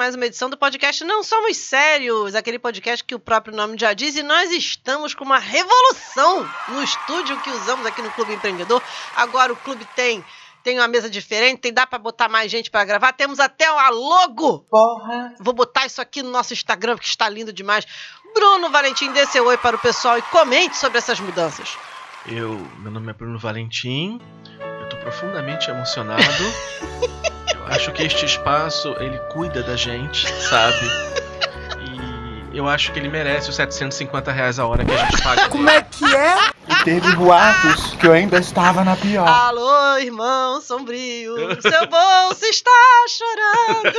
mais uma edição do podcast Não Somos Sérios, aquele podcast que o próprio nome já diz, e nós estamos com uma revolução no estúdio que usamos aqui no Clube Empreendedor. Agora o clube tem tem uma mesa diferente, tem dá para botar mais gente para gravar, temos até a logo. Porra. Vou botar isso aqui no nosso Instagram, que está lindo demais. Bruno Valentim, dê seu oi para o pessoal e comente sobre essas mudanças. Eu, meu nome é Bruno Valentim, profundamente emocionado. eu acho que este espaço, ele cuida da gente, sabe? E eu acho que ele merece os 750 reais a hora que a gente paga. Como é que é? E teve boatos que eu ainda estava na pior. Alô, irmão sombrio, seu bolso está chorando.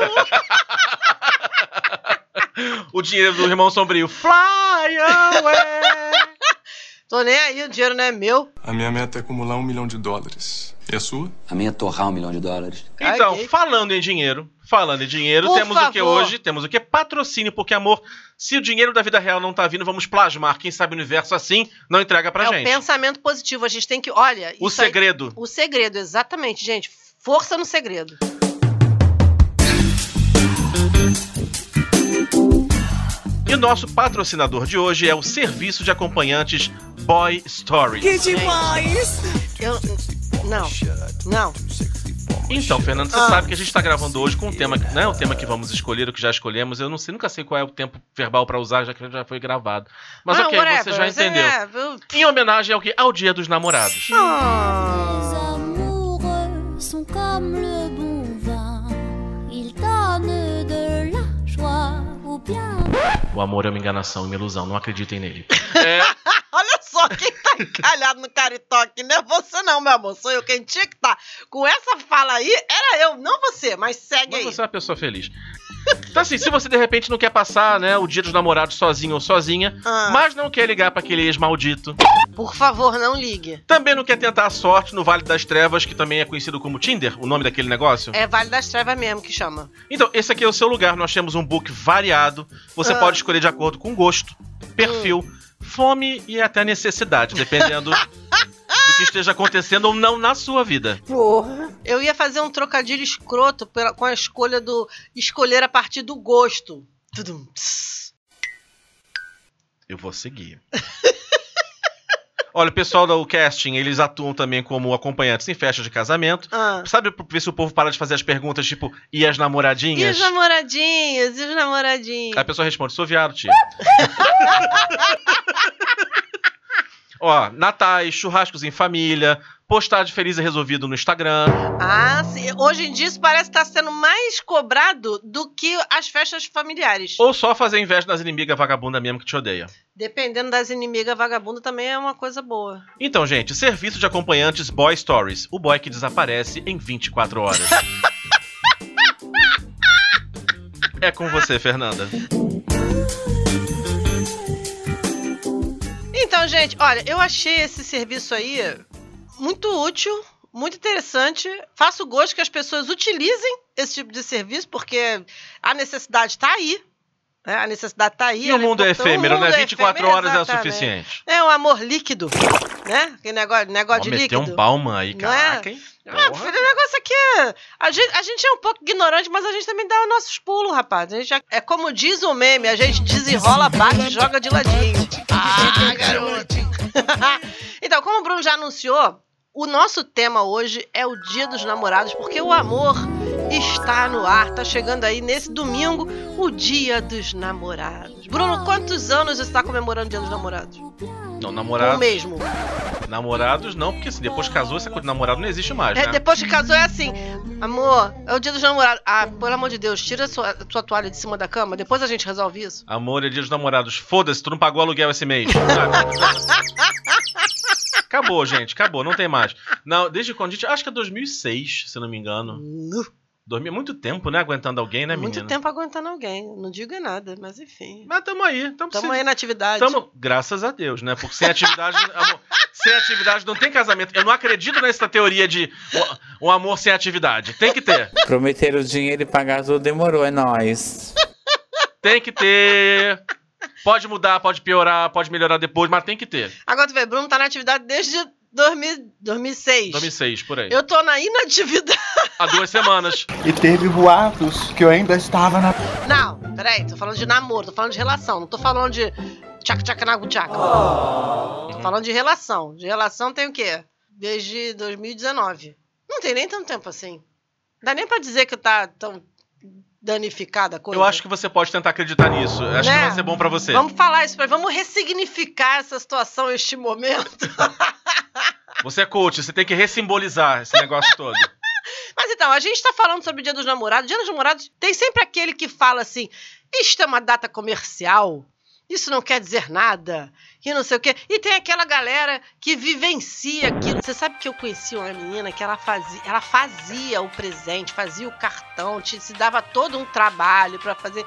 o dinheiro do irmão sombrio. Fly away! Tô nem aí, o dinheiro não é meu. A minha meta é acumular um milhão de dólares. E a sua? A minha é torrar um milhão de dólares. Então, Ok. falando em dinheiro, falando em dinheiro, Por temos o que favor. hoje? Temos o que? Patrocínio, porque amor, se o dinheiro da vida real não tá vindo, vamos plasmar. Quem sabe o universo assim não entrega pra é o gente. pensamento positivo. A gente tem que, olha. O isso aí- segredo. o segredo, exatamente, gente. Força no segredo. E o nosso patrocinador de hoje é o serviço de acompanhantes Boy Stories. Eu. Não. Não. Então, Fernando, você Ah. sabe que a gente tá gravando hoje com um tema, que não é o tema que vamos escolher, o que já escolhemos. Eu não sei, nunca sei qual é o tempo verbal pra usar, já que já foi gravado. Mas Não, ok, whatever, você já entendeu. é, Em homenagem ao que? Ao Dia dos Namorados. Les O amor é uma enganação, uma ilusão, não acreditem nele. É, Olha só quem encalhado no caritó aqui. Não é você, não, meu amor. Sou eu. Quem tinha que tá com essa fala aí era eu, não você. Mas segue mas aí. você é uma pessoa feliz. Então assim, se você de repente não quer passar, né, o Dia dos Namorados sozinho ou sozinha, Ah. mas não quer ligar pra aquele ex maldito, Por favor, não ligue. também não quer tentar a sorte no Vale das Trevas, que também é conhecido como Tinder, o nome daquele negócio. É Vale das Trevas mesmo que chama. Então, esse aqui é o seu lugar. Nós temos um book variado. Você Ah. pode escolher de acordo com gosto, perfil, fome e até necessidade, dependendo do que esteja acontecendo ou não na sua vida. Porra. Eu ia fazer um trocadilho escroto pela- com a escolha do escolher a partir do gosto. Tudum. Eu vou seguir. Olha, o pessoal do casting, eles atuam também como acompanhantes em festas de casamento. Ah. Sabe, pra ver se o povo para de fazer as perguntas tipo, e as E os namoradinhas? namoradinhos, e os namoradinhos. Aí a pessoa responde, sou viado, tia. Ó, natais, churrascos em família, postagem feliz e resolvido no Instagram. Ah, sim. Hoje em dia isso parece estar sendo mais cobrado do que as festas familiares. Ou só fazer inveja das inimigas vagabunda mesmo que te odeia. Dependendo das inimigas vagabundas também é uma coisa boa. Então, gente, serviço de acompanhantes Boy Stories. O boy que desaparece em 24 horas. é com você, Fernanda. Então, gente, olha, eu achei esse serviço aí muito útil, muito interessante. Faço gosto que as pessoas utilizem esse tipo de serviço, porque a necessidade está aí. né? A necessidade está aí. E o ela mundo é efêmero, né? mundo 24 efêmero, horas é o exatamente. suficiente. É um amor líquido, né? Aquele negócio, negócio Ó, de meteu líquido. um palma aí, Não é? caraca, hein? Ah, o negócio aqui é. A gente, a gente é um pouco ignorante, mas a gente também dá os nossos pulos, rapaz. A gente já- é como diz o meme, a gente desenrola, bate e joga de ladinho. Ah, então, como o Bruno já anunciou, o nosso tema hoje é o Dia dos Namorados, porque o amor está no ar. Tá chegando aí nesse domingo o Dia dos Namorados. Bruno, quantos anos você está comemorando o Dia dos Namorados? Não, namorados. mesmo. Namorados não, porque assim, depois que casou, essa coisa de namorado não existe mais, É, né? depois que casou é assim, amor, é o dia dos namorados. Ah, pelo amor de Deus, tira a sua, a sua toalha de cima da cama, depois a gente resolve isso. Amor é dia dos namorados. Foda-se, tu não pagou aluguel esse mês. acabou, gente, acabou, não tem mais. Não, desde quando a gente. Acho que é 2006, se não me engano. Nu. Dormia muito tempo, né? Aguentando alguém, né, Muito menina? tempo aguentando alguém, não diga nada, mas enfim. Mas tamo aí, tamo, Tamo se- aí na atividade. tamo- Graças a Deus, né? Porque sem atividade. amor, sem atividade não tem casamento. Eu não acredito nessa teoria de o, o amor sem atividade. Tem que ter. Prometeram dinheiro e pagar tudo demorou, é nóis. Tem que ter. Pode mudar, pode piorar, pode melhorar depois, mas tem que ter. Agora tu vê, Bruno tá na atividade desde 2000, 2006. 2006, por aí. Eu tô na inatividade. Há duas semanas. E teve boatos que eu ainda estava na. Não, peraí, tô falando de namoro, tô falando de relação, não tô falando de tchac tchac nagu tchac. Tô falando de relação. De relação tem o quê? Desde 2019. Não tem nem tanto tempo assim. Dá nem pra dizer que tá tão danificada a coisa. Eu acho que você pode tentar acreditar nisso. Acho que Né? vai ser bom pra você. Vamos falar isso, pra- vamos ressignificar essa situação, este momento. Você é coach, você tem que ressimbolizar esse negócio todo. Mas então, a gente tá falando sobre o Dia dos Namorados. Dia dos Namorados tem sempre aquele que fala assim: isto é uma data comercial, isso não quer dizer nada, e não sei o quê. E tem aquela galera que vivencia aquilo. Você sabe que eu conheci uma menina que ela fazia, ela fazia o presente, fazia o cartão, te, se dava todo um trabalho pra fazer.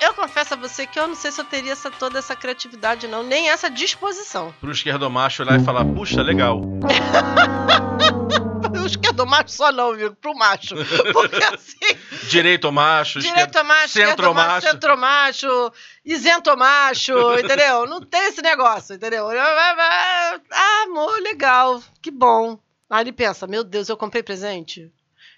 Eu confesso a você que eu não sei se eu teria essa, toda essa criatividade, não, nem essa disposição. Pro esquerdomacho olhar e falar, puxa, legal. Eu esquerdo macho só não, viu? Pro macho. Porque assim. Direito macho, Direito macho, esquerdo centro-macho. macho, centro-macho, isento-macho, entendeu? Não tem esse negócio, entendeu? Ah, amor, legal, que bom. Aí ele pensa, meu Deus, eu comprei presente?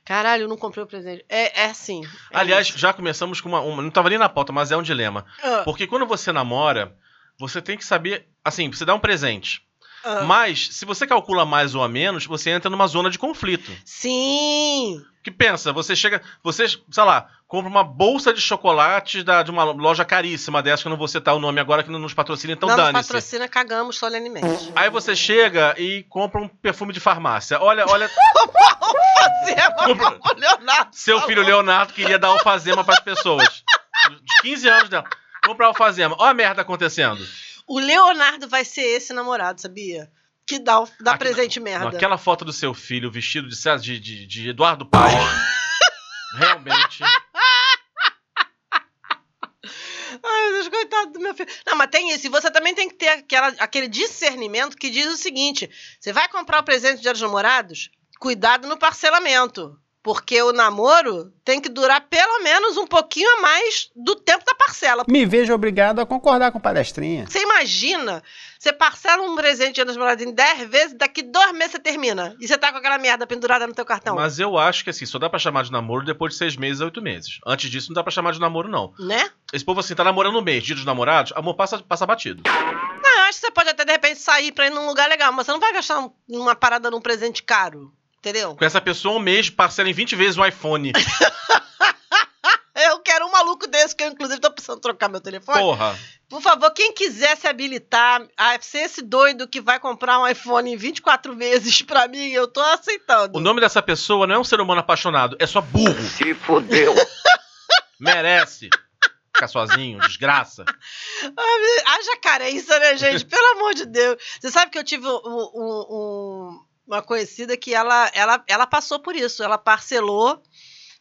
Caralho, eu não comprei o presente. É, é assim. é Aliás, isso. já começamos com uma, uma- Não tava nem na pauta, mas é um dilema. Ah, Porque quando você namora, você tem que saber. Assim, você dá um presente. Ah. Mas, se você calcula mais ou a menos, você entra numa zona de conflito. Sim! Que pensa, você chega. Você, sei lá, compra uma bolsa de chocolates da, de uma loja caríssima dessa, que eu não vou citar o nome agora, que não nos patrocina, então não nos dane-se. patrocina, cagamos solenemente. Aí você chega e compra um perfume de farmácia. Olha, olha, Fazema, Compra- o Leonardo seu falou. filho Leonardo queria dar alfazema pras pessoas. De 15 anos dela. Comprar alfazema. Olha a merda acontecendo. O Leonardo vai ser esse namorado, sabia? Que dá, dá Aqui- presente merda. Aquela foto do seu filho vestido de, César- de, de, de Eduardo Paes. realmente. Ai, meu Deus, coitado do meu filho. Não, mas tem isso. E você também tem que ter aquela, aquele discernimento que diz o seguinte: você vai comprar o presente de Dia dos Namorados? Cuidado no parcelamento. Porque o namoro tem que durar pelo menos um pouquinho a mais do tempo da parcela. Me vejo obrigado a concordar com palestrinha. Você imagina, você parcela um presente de Namorados em 10 vezes, daqui dois meses você termina. E você tá com aquela merda pendurada no teu cartão. Mas eu acho que assim, só dá pra chamar de namoro depois de seis meses a oito meses. Antes disso, não dá pra chamar de namoro, não. Né? Esse povo assim, tá namorando um mês, dia dos namorados, amor passa, passa batido. Não, eu acho que você pode até de repente sair pra ir num lugar legal, mas você não vai gastar um- uma parada num presente caro. Entendeu? Com essa pessoa, um mês, parcela em 20 vezes o iPhone. Eu quero um maluco desse, que eu inclusive tô precisando trocar meu telefone. Porra. Por favor, quem quiser se habilitar a ser esse doido que vai comprar um iPhone em 24 vezes pra mim, eu tô aceitando. O nome dessa pessoa não é um ser humano apaixonado, é só burro. Se fodeu. Merece. Ficar sozinho, desgraça. Ah, Haja carência, né, gente? Pelo amor de Deus. Você sabe que eu tive um- um- um- uma conhecida que ela, ela, ela passou por isso. Ela parcelou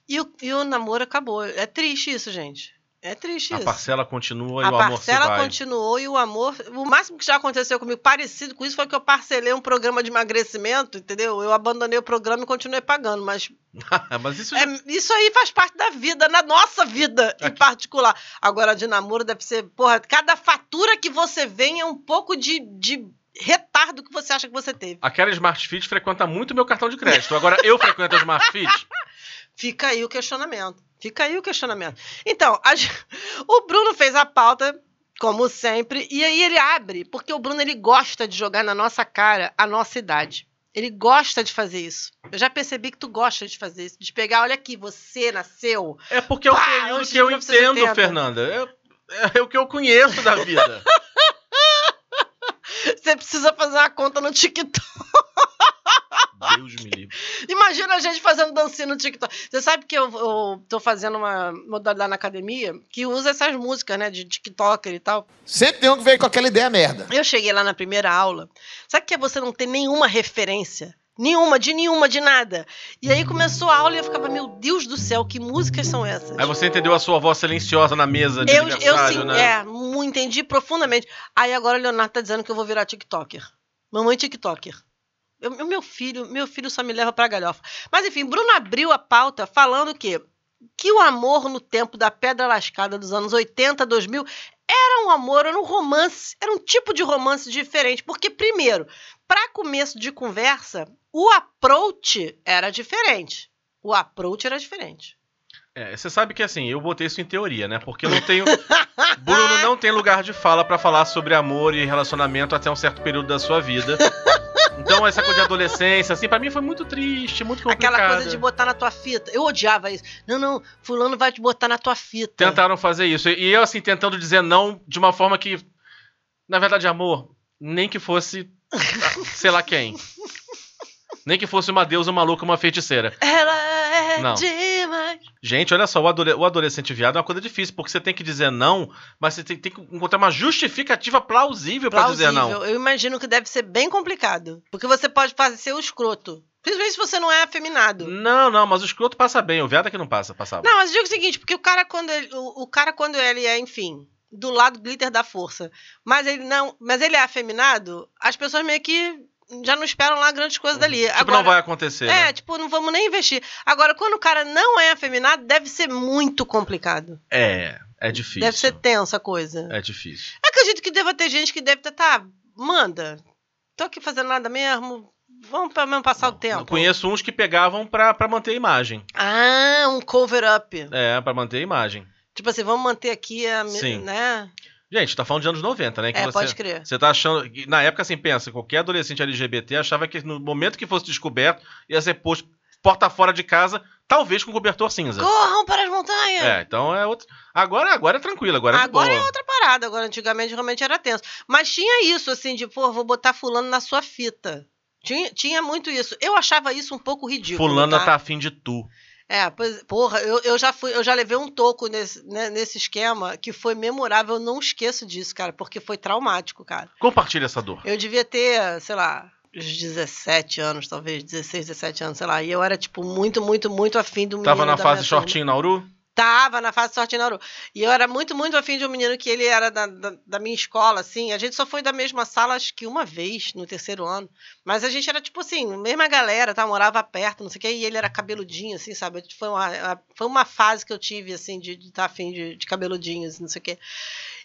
e o, e o namoro acabou. É triste isso, gente. É triste A isso. parcela continua e A o amor se parcela vai. continuou e o amor. O máximo que já aconteceu comigo, parecido com isso, foi que eu parcelei um programa de emagrecimento, entendeu? Eu abandonei o programa e continuei pagando. Mas Mas isso é, isso aí faz parte da vida, na nossa vida em Aqui. particular. Agora, de namoro deve ser, porra, cada fatura que você vem é um pouco de, de retardo que você acha que você teve. Aquela Smart Fit frequenta muito meu cartão de crédito. Agora eu frequento a Smart Fit. Fica aí o questionamento. Fica aí o questionamento. Então, a o Bruno fez a pauta, como sempre, e aí ele abre, porque o Bruno ele gosta de jogar na nossa cara a nossa idade. Ele gosta de fazer isso. Eu já percebi que tu gosta de fazer isso. De pegar, olha aqui, você nasceu. É porque é o período que eu 1980. entendo, Fernanda. É, é o que eu conheço da vida. Você precisa fazer uma conta no TikTok. Deus me livre. Imagina a gente fazendo dancinha no TikTok. Você sabe que eu, eu tô fazendo uma modalidade na academia que usa essas músicas, né, de TikToker e tal. Sempre tem um que veio com aquela ideia merda. Eu cheguei lá na primeira aula. Sabe que é você não ter nenhuma referência? Nenhuma, de nenhuma, de nada. E aí começou a aula e eu ficava, meu Deus do céu, que músicas são essas? Aí você entendeu a sua voz silenciosa na mesa de eu, eu sim, né? é, entendi profundamente. Aí agora o Leonardo tá dizendo que eu vou virar TikToker. Mamãe TikToker. Eu- eu- meu filho, meu filho só me leva pra galhofa. Mas enfim, Bruno abriu a pauta falando o quê? Que o amor no tempo da pedra lascada dos anos 80, 2000 era um amor, era um romance, era um tipo de romance diferente. Porque, primeiro, pra começo de conversa, o approach era diferente. O approach era diferente. É, você sabe que assim, eu botei isso em teoria, né? Porque eu não tenho. Bruno não tem lugar de fala pra falar sobre amor e relacionamento até um certo período da sua vida. Então, essa coisa de adolescência, assim, pra mim foi muito triste, muito complicado. Aquela coisa de botar na tua fita. Eu odiava isso. Não, não, fulano vai te botar na tua fita. Tentaram fazer isso. E eu, assim, tentando dizer não de uma forma que. Na verdade, amor, nem que fosse. sei lá quem. Nem que fosse uma deusa maluca, uma feiticeira. Ela é Não. demais. Gente, olha só, o, adole- o adolescente viado é uma coisa difícil, porque você tem que dizer não, mas você tem, tem que encontrar uma justificativa plausível pra dizer não. Plausível. Eu imagino que deve ser bem complicado. Porque você pode fazer o escroto. Principalmente se você não é afeminado. Não, não, mas o escroto passa bem, o viado é que não passa, passava. Não, mas eu digo o seguinte, porque o cara quando ele, o, o cara quando ele é, enfim, do lado glitter da força, mas ele não, mas ele é afeminado, as pessoas meio que já não esperam lá grandes coisas dali. tipo, Agora, não vai acontecer, É, né? tipo, não vamos nem investir. Agora, quando o cara não é afeminado, deve ser muito complicado. É, é difícil. Deve ser tensa a coisa. É difícil. Acredito que deva ter gente que deve estar, tá, manda, tô aqui fazendo nada mesmo, vamos pelo menos passar o Eu tempo. conheço uns que pegavam pra, pra manter a imagem. Ah, um cover-up. É, pra manter a imagem. Tipo assim, vamos manter aqui a, Sim. né? Gente, tá falando de anos 90, né? Que É, você, pode crer. Você tá achando. Na época, assim, pensa, qualquer adolescente LGBT achava que no momento que fosse descoberto, ia ser posto porta fora de casa, talvez com cobertor cinza. Corram para as montanhas! É, então é outro. Agora, agora é tranquilo, agora é Agora é outra parada, agora antigamente realmente era tenso. Mas tinha isso, assim, de, pô, vou botar fulano na sua fita. Tinha, tinha muito isso. Eu achava isso um pouco ridículo. Fulana tá? tá afim de tu. É, pois, porra, eu, eu já fui, eu já levei um toco nesse, né, nesse esquema que foi memorável, eu não esqueço disso, cara, porque foi traumático, cara. Compartilha essa dor. Eu devia ter, sei lá, uns 17 anos, talvez, 16, 17 anos, sei lá. E eu era, tipo, muito, muito, muito afim do. Tava na fase shortinho Nauru? Tava na fase sorte Nauru. E eu era muito, muito afim de um menino que ele era da, da, da minha escola, assim. A gente só foi da mesma sala, acho que uma vez, no terceiro ano. Mas a gente era, tipo assim, mesma galera, tá? Morava perto, não sei o quê. E ele era cabeludinho, assim, sabe? Foi uma, foi uma fase que eu tive, assim, de estar afim de, de cabeludinhos, não sei o quê.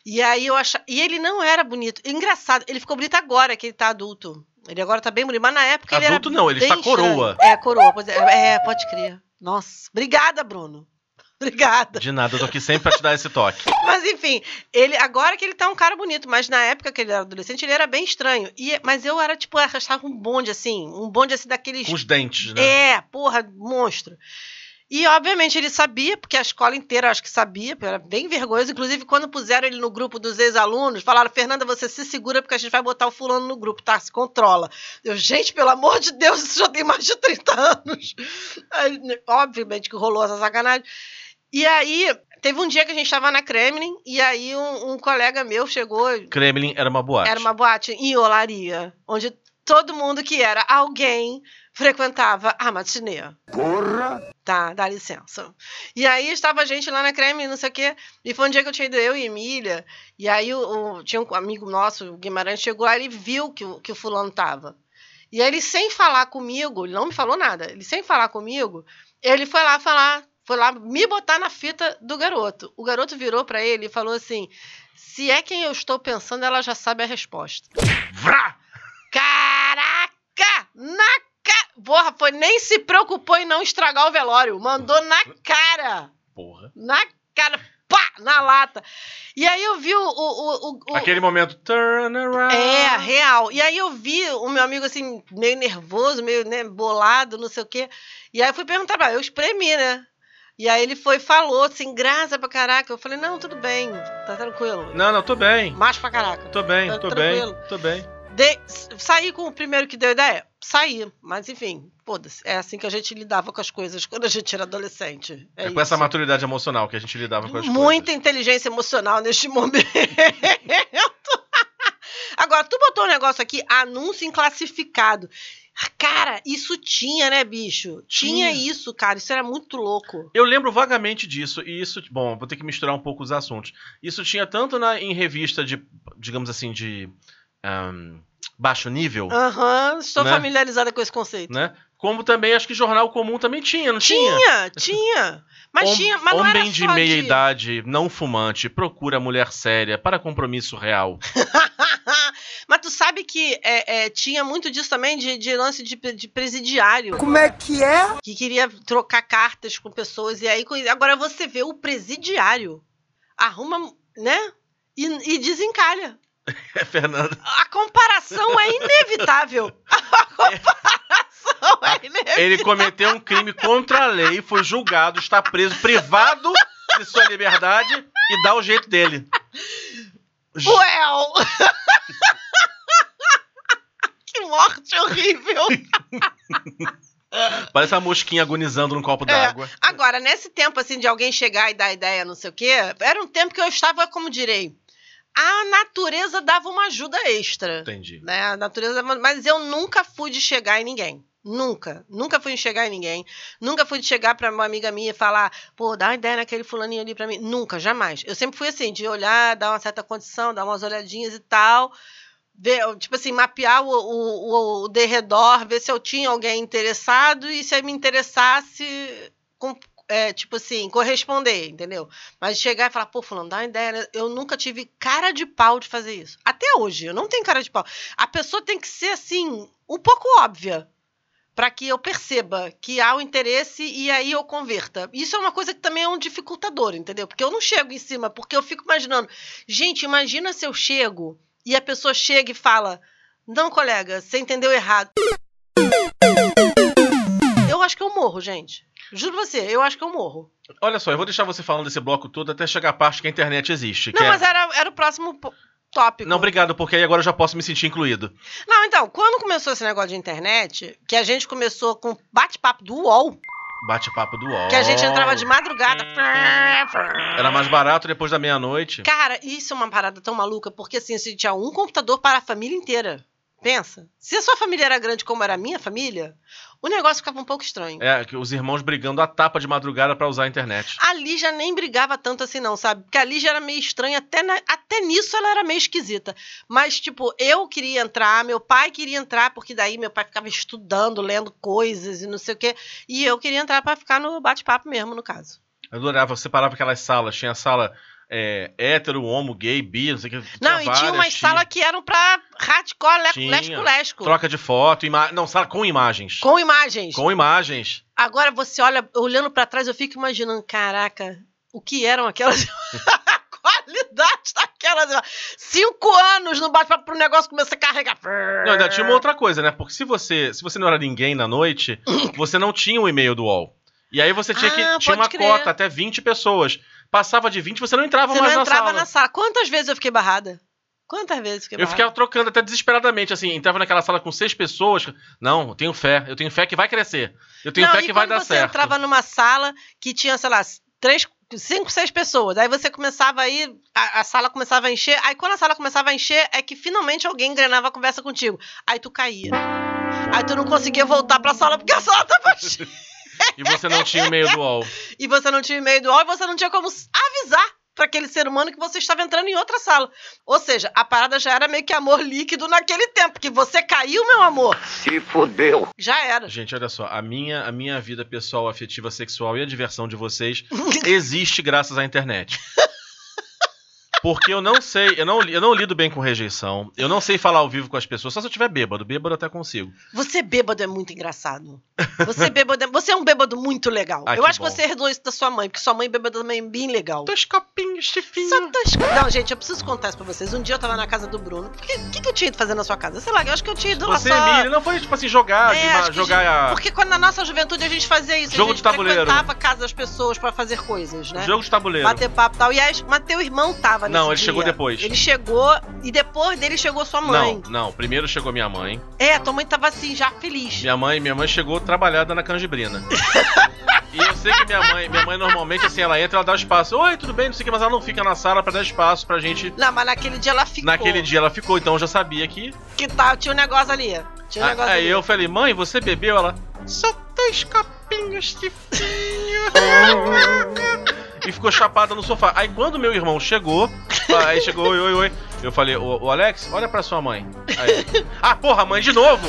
E aí eu achava. E ele não era bonito. Engraçado, ele ficou bonito agora que ele tá adulto. Ele agora tá bem bonito, mas na época ele era. Adulto não, ele está coroa. estranho. É, coroa. é, é, pode crer. Nossa. Obrigada, Bruno. Obrigada. De nada, eu tô aqui sempre pra te dar esse toque. Mas enfim, ele agora que ele tá um cara bonito, mas na época que ele era adolescente, ele era bem estranho. E, mas eu era, tipo, eu achava um bonde assim, um bonde assim daqueles. Com os dentes, né? É, porra, monstro. E, obviamente, ele sabia, porque a escola inteira acho que sabia, era bem vergonhoso. Inclusive, quando puseram ele no grupo dos ex-alunos, falaram: Fernanda, você se segura, porque a gente vai botar o fulano no grupo, tá? Se controla. Eu, gente, pelo amor de Deus, isso já tem mais de 30 anos. Aí, obviamente que rolou essa sacanagem. E aí, teve um dia que a gente tava na Kremlin, e aí um, um colega meu chegou, Kremlin era uma boate. era uma boate em Olaria, onde todo mundo que era alguém frequentava a matinê. Porra! Tá, dá licença. E aí estava a gente lá na Creme, não sei o quê. E foi um dia que eu tinha ido eu e Emília. E aí o, o- tinha um amigo nosso, o Guimarães, chegou lá e ele viu que, o- que o fulano tava. E aí ele, sem falar comigo, ele não me falou nada, ele sem falar comigo, ele foi lá falar, foi lá me botar na fita do garoto. O garoto virou pra ele e falou assim: se é quem eu estou pensando, ela já sabe a resposta. Vrá! Caraca! Na cara! Porra, foi nem se preocupou em não estragar o velório. Mandou na cara! Porra. Na cara! Pá! Na lata! E aí eu vi o. o, o, o- Aquele momento. Turn around. É, real. E aí eu vi o meu amigo assim, meio nervoso, meio né, bolado, não sei o quê. E aí eu fui perguntar pra ele, eu espremi, né? E aí ele foi e falou assim, graça pra caraca. Eu falei, não, tudo bem, tá tranquilo. Não, não, tô bem. Macho pra caraca. Tô bem, Tá tô tranquilo. bem, tô bem. De- saí com o primeiro que deu ideia? Saí. Mas enfim, foda-se. É assim que a gente lidava com as coisas quando a gente era adolescente. É, É, com essa maturidade emocional que a gente lidava com as Muita coisas. inteligência emocional neste momento. Agora, tu botou um negócio aqui, anúncio inclassificado. Cara, isso tinha, né, bicho? Tinha, isso, cara. Isso era muito louco. Eu lembro vagamente disso, e isso, bom, vou ter que misturar um pouco os assuntos. Isso tinha tanto na, em revista de, digamos assim, de ahn, baixo nível, Aham, estou Né? familiarizada com esse conceito. né? Como também acho que jornal comum também tinha, não tinha? Tinha, tinha. Mas Hom- tinha, mas não Homem de meia idade, não fumante, procura mulher séria para compromisso real. mas tu sabe que é, é, tinha muito disso também de, de lance de, de presidiário. Como é que é? Que queria trocar cartas com pessoas. E aí, agora você vê o presidiário. Arruma, né? E, e desencalha. É, Fernanda. A comparação é inevitável. A comparação é inevitável. Ele cometeu um crime contra a lei, foi julgado, está preso, privado de sua liberdade e dá o jeito dele. Well! que morte horrível! Parece uma mosquinha agonizando num copo É. d'água. Agora, nesse tempo, assim, de alguém chegar e dar ideia, não sei o quê, era um tempo que eu estava, como direi, a natureza dava uma ajuda extra. Entendi. Né? A natureza Mas eu nunca fui de chegar em ninguém. Nunca. Nunca fui de chegar em ninguém. Nunca fui chegar pra uma amiga minha e falar, pô, dá uma ideia naquele fulaninho ali pra mim. Nunca, jamais. Eu sempre fui assim, de olhar, dar uma certa condição, dar umas olhadinhas e tal. Ver, tipo assim, mapear o, o, o, o derredor, ver se eu tinha alguém interessado e se me interessasse, com, é, tipo assim, corresponder, entendeu? Mas chegar e falar, pô, fulano, dá uma ideia. né? Eu nunca tive cara de pau de fazer isso. Até hoje, eu não tenho cara de pau. A pessoa tem que ser, assim, um pouco óbvia para que eu perceba que há o interesse e aí eu converta. Isso é uma coisa que também é um dificultador, entendeu? Porque eu não chego em cima, porque eu fico imaginando. Gente, imagina se eu chego e a pessoa chega e fala: Não, colega, você entendeu errado. Eu acho que eu morro, gente. Juro você, eu acho que eu morro. Olha só, eu vou deixar você falando desse bloco todo até chegar a parte que a internet existe. Não, é- mas era, era o próximo tópico. Não, obrigado, porque aí agora eu já posso me sentir incluído. Não, então, quando começou esse negócio de internet, que a gente começou com bate-papo do UOL, Bate-papo do UOL. que a gente entrava de madrugada. Era mais barato depois da meia-noite. Cara, isso é uma parada tão maluca, porque assim, gente tinha um computador para a família inteira. Pensa. Se a sua família era grande como era a minha família, o negócio ficava um pouco estranho. É, que os irmãos brigando a tapa de madrugada pra usar a internet. A Lígia nem brigava tanto assim, não, sabe? Porque a Lígia era meio estranha, até, na- até nisso ela era meio esquisita. Mas, tipo, eu queria entrar, meu pai queria entrar, porque daí meu pai ficava estudando, lendo coisas e não sei o quê. E eu queria entrar pra ficar no bate-papo mesmo, no caso. Eu adorava, você separava aquelas salas. Tinha a sala é, hétero, homo, gay, bi, não sei o que. Não, e tinha umas salas que eram pra hardcore, Tinha. lesco-lesco. Troca de foto, ima... não, sala com imagens. Com imagens. Com imagens. Agora você olha, olhando pra trás, eu fico imaginando, caraca, o que eram aquelas. a qualidade daquelas. Cinco anos no bate-papo pro negócio começar a carregar. Não, ainda tinha uma outra coisa, né? Porque se você, se você não era ninguém na noite, você não tinha o e-mail do UOL. E aí você tinha que. Ah, tinha pode uma crer. cota, até 20 pessoas. Passava de 20, você não entrava Você mais não na entrava sala. na sala. Quantas vezes eu fiquei barrada? Quantas vezes eu fiquei Eu barrada? ficava trocando até desesperadamente, assim, entrava naquela sala com seis pessoas. Não, eu tenho fé, eu tenho fé que vai crescer. Eu tenho não, fé que vai quando dar você certo. entrava numa sala que tinha, sei lá, três, cinco, seis pessoas. Aí você começava aí, a, a sala começava a encher. Aí quando a sala começava a encher, é que finalmente alguém engrenava a conversa contigo. Aí tu caía. Aí tu não conseguia voltar pra sala porque a sala tava cheia. E você não tinha o e-mail do UOL. E você não tinha e-mail do UOL e você não tinha como avisar pra aquele ser humano que você estava entrando em outra sala. Ou seja, a parada já era meio que amor líquido naquele tempo, que você caiu, meu amor. Se fodeu. Já era. Gente, olha só, a minha, a minha vida pessoal, afetiva, sexual e a diversão de vocês existe graças à internet. Porque eu não sei, eu não, eu não lido bem com rejeição, eu não sei falar ao vivo com as pessoas, só se eu tiver bêbado. Bêbado eu até consigo. Você bêbado é muito engraçado. Você bêbado é, você é um bêbado muito legal. Ah, Eu que acho bom. que você herdou isso da sua mãe, porque sua mãe bêbada também é bem legal. Dois copinhos de vinho. Só dois... Não, gente, eu preciso contar isso pra vocês. Um dia eu tava na casa do Bruno. O que, que, que eu tinha ido fazer na sua casa? Sei lá, eu acho que eu tinha ido lá Você, só... Não foi tipo assim, jogar, de É, jogar gente- a. Porque quando na nossa juventude a gente fazia isso. Jogo a de gente tabuleiro. frequentava a casa das pessoas pra fazer coisas, né? Jogo de tabuleiro. Bater papo e tal. E aí, mas teu irmão tava nesse Não, ele dia. chegou depois. Ele chegou e depois dele chegou sua mãe. Não, não. Primeiro chegou minha mãe. É, tua mãe tava assim, já feliz. Minha mãe, minha mãe chegou trabalhada na canjibrina. e eu sei que minha mãe, minha mãe normalmente assim, ela entra, ela dá espaço. Oi, tudo bem, não sei o que, mas ela não fica na sala pra dar espaço pra gente. Não, mas naquele dia ela ficou. Naquele dia ela ficou, então eu já sabia que. Que tal? Tinha um negócio ali. Tinha um negócio Aí ali. eu falei, mãe, você bebeu? Ela. Só dois copinhos de vinho. e ficou chapada no sofá. Aí quando meu irmão chegou, aí chegou, oi, oi, oi. Eu falei, ô, ô Alex, olha pra sua mãe. Aí, ah, porra, mãe, de novo!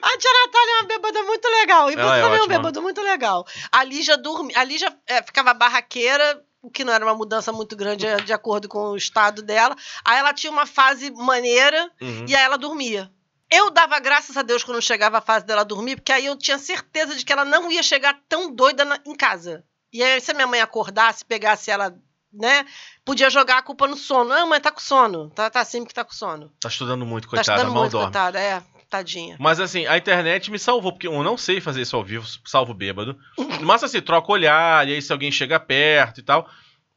A tia Natália é uma bêbada muito legal. E Ela você é também é um bêbado muito legal. A Lígia dormia. A Lígia é, ficava barraqueira o que não era uma mudança muito grande é, de acordo com o estado dela. Aí ela tinha uma fase maneira Uhum. e aí ela dormia. Eu dava graças a Deus quando chegava a fase dela dormir, porque aí eu tinha certeza de que ela não ia chegar tão doida na- em casa. E aí, se a minha mãe acordasse, pegasse ela, né, podia jogar a culpa no sono. Ah, mãe, tá com sono. Tá, tá assim porque tá com sono. Tá estudando muito, tá coitada, estudando mal muito, dorme. coitada. É, tadinha. Mas assim, a internet me salvou, porque eu não sei fazer isso ao vivo, salvo bêbado. Mas assim, troca olhar, e aí se alguém chega perto e tal.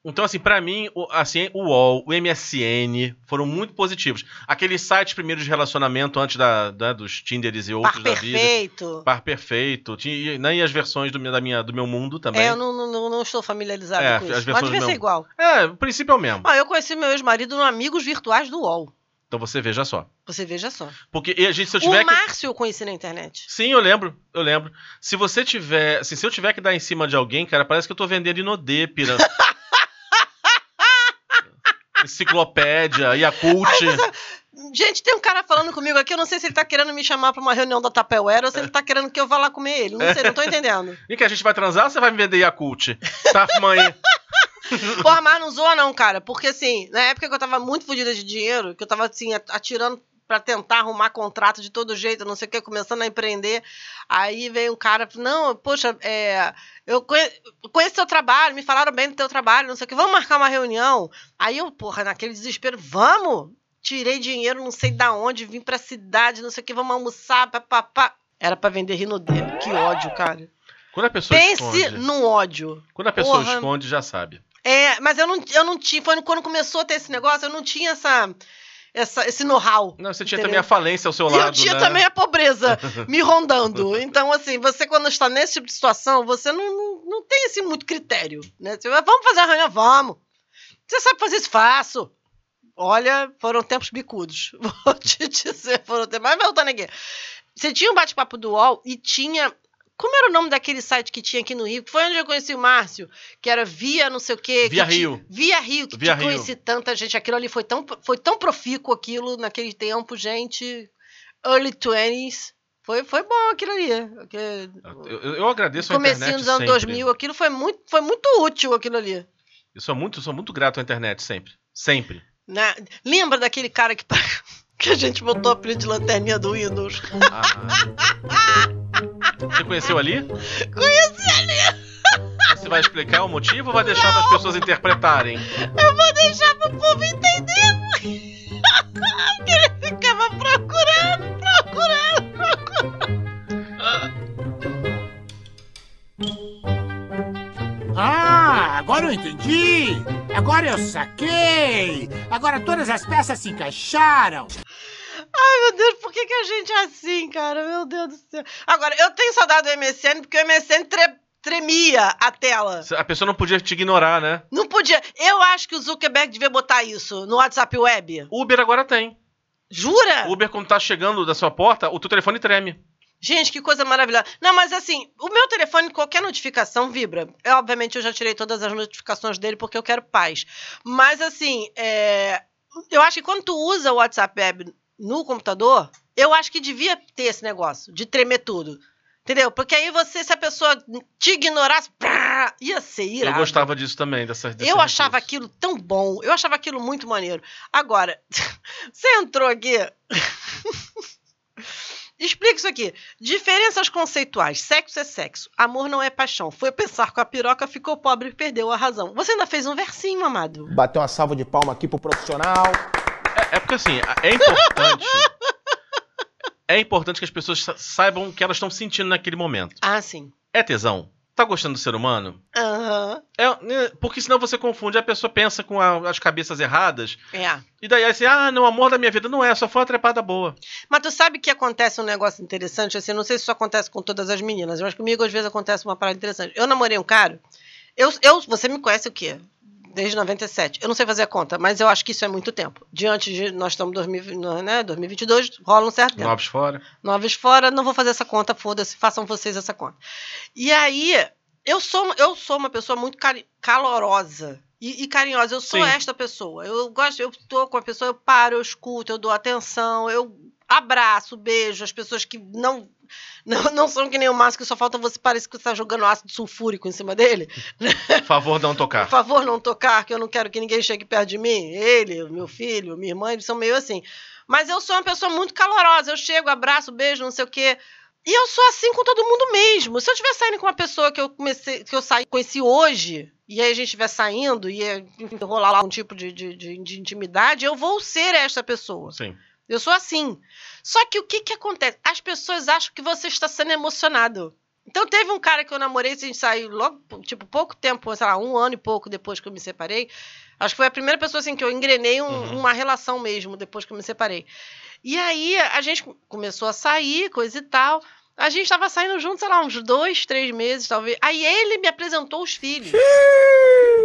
Então, assim, pra mim, o, assim, o UOL, o MSN foram muito positivos. Aqueles sites primeiros de relacionamento antes da, da- dos Tinders e outros Par da vida. perfeito. Par perfeito. Tinha, né, e as versões do, meu- da minha, do meu mundo também. É, eu não, não, não estou familiarizada É, com as isso. Mas versões devia ser igual. É, o princípio é o mesmo. Ah, eu conheci meu ex-marido no Amigos Virtuais do UOL. Então você veja só. Você veja só. Porque a gente, se eu tiver O que. Márcio eu conheci na internet. Sim, eu lembro, eu lembro. Se você tiver. Assim, se eu tiver que dar em cima de alguém, cara, parece que eu tô vendendo Inodê, pira. Enciclopédia, Yakult. Gente, tem um cara falando comigo aqui, eu não sei se ele tá querendo me chamar pra uma reunião da Tapeuera ou se ele tá querendo que eu vá lá comer ele. Não sei, não tô entendendo. E que a gente vai transar ou você vai me vender Yakult? Tá, mãe? Porra, mas não zoa não, cara. Porque assim, na época que eu tava muito fodida de dinheiro, que eu tava assim, atirando pra tentar arrumar contrato de todo jeito, não sei o que, começando a empreender. Aí veio um cara, não, poxa, é, eu conhe- eu conheço teu trabalho, me falaram bem do teu trabalho, não sei o que, vamos marcar uma reunião. Aí eu, porra, naquele desespero, vamos! Tirei dinheiro, não sei da onde, vim pra cidade, não sei o que, vamos almoçar, papapá. Era pra vender rinodê. Que ódio, cara. Quando a pessoa Pense esconde. num ódio. Quando a pessoa Porra. esconde, já sabe. É, mas eu não, eu não tinha. Foi quando começou a ter esse negócio, eu não tinha essa, essa, esse know-how. Não, você tinha Entendeu? também a falência ao seu E lado. eu tinha né? também a pobreza me rondando. Então, assim, você quando está nesse tipo de situação, você não, não, não tem assim, muito critério. Né? Você vai, vamos fazer a reunião? Vamos. Você sabe fazer isso? Faço. Olha, foram tempos bicudos. Vou te dizer, foram tempos. Mas voltando aqui. Você tinha um bate-papo do UOL e tinha. Como era o nome daquele site que tinha aqui no Rio? Foi onde eu conheci o Márcio, que era Via não sei o quê. Via que Rio. Via Rio, que Via te Rio. conheci tanta gente. Aquilo ali foi tão, foi tão profícuo aquilo naquele tempo, gente. Early 20s. Foi, foi bom aquilo ali. Eu, eu- agradeço a Comecinho internet dos anos sempre. 2000, aquilo foi muito, foi muito útil, aquilo ali. Eu sou muito, sou muito grato à internet, sempre. Sempre. né? Lembra daquele cara que, que a gente botou o apelido de lanterninha do Windows? Você conheceu ali? Conheci ali! Você vai explicar o motivo ou vai deixar para as pessoas interpretarem? Eu vou deixar pro povo entender. que ele ficava procurando, procurando, procurando. Ah, agora eu entendi! Agora eu saquei! Agora todas as peças se encaixaram! Ai, meu Deus, por que, que a gente é assim, cara? Meu Deus do céu. Agora, eu tenho saudade do MSN porque o MSN tre- tremia a tela. A pessoa não podia te ignorar, né? Não podia. Eu acho que o Zuckerberg devia botar isso no WhatsApp Web. Uber agora tem. Jura? Uber, quando tá chegando da sua porta, o teu telefone treme. Gente, que coisa maravilhosa. Não, mas assim, o meu telefone, qualquer notificação vibra. Eu, obviamente, eu já tirei todas as notificações dele porque eu quero paz. Mas assim, é, eu acho que quando tu usa o WhatsApp Web no computador, eu acho que devia ter esse negócio de tremer tudo. Entendeu? Porque aí você, se a pessoa te ignorasse, ia ser irado. Eu gostava disso também, dessa desse Eu recurso. achava aquilo tão bom, eu achava aquilo muito maneiro. Agora, você entrou aqui. Explica isso aqui. Diferenças conceituais. Sexo é sexo. Amor não é paixão. Foi pensar com a piroca, ficou pobre e perdeu a razão. Você ainda fez um versinho, amado. Bateu uma salva de palma aqui pro profissional. É, é porque assim, é importante. é importante que as pessoas sa- saibam o que elas estão sentindo naquele momento. Ah, sim. É tesão? Tá gostando do ser humano? Aham. É, né, porque senão você confunde, a pessoa pensa com a- as cabeças erradas, É. e daí assim, ah, não, o amor da minha vida não é, só foi uma trepada boa. Mas tu sabe que acontece um negócio interessante, assim, não sei se isso acontece com todas as meninas, mas comigo às vezes acontece uma parada interessante. Eu namorei um cara, eu, eu, você me conhece o quê? Desde 97. Eu não sei fazer a conta, mas eu acho que isso é muito tempo. Diante de, nós estamos em 2000, né, 2022, rola um certo tempo. Novos fora. Novos fora, não vou fazer essa conta, foda-se, façam vocês essa conta. E aí, eu sou, eu sou uma pessoa muito cari- calorosa e, e carinhosa. Eu sou Sim. esta pessoa. Eu gosto, eu tô com a pessoa, eu paro, eu escuto, eu dou atenção, eu abraço, beijo, as pessoas que não não, não são que nem o Márcio, que só falta você, parece que você tá jogando ácido sulfúrico em cima dele. Por favor, não tocar. Por favor, não tocar, que eu não quero que ninguém chegue perto de mim. Ele, meu filho, minha irmã, eles são meio assim. Mas eu sou uma pessoa muito calorosa. Eu chego, abraço, beijo, não sei o quê. E eu sou assim com todo mundo mesmo. Se eu estiver saindo com uma pessoa que eu comecei, que eu saí, conheci hoje, e aí a gente estiver saindo e rolar lá um tipo de, de, de, de intimidade, eu vou ser essa pessoa. Sim. Eu sou assim. Só que o que que acontece? As pessoas acham que você está sendo emocionado. Então teve um cara que eu namorei, a gente saiu logo, tipo, pouco tempo, sei lá, um ano e pouco depois que eu me separei. Acho que foi a primeira pessoa assim que eu engrenei um- Uhum. uma relação mesmo depois que eu me separei. E aí a gente começou a sair, coisa e tal. A gente tava saindo junto, sei lá, uns dois, três meses, talvez. Aí ele me apresentou os filhos.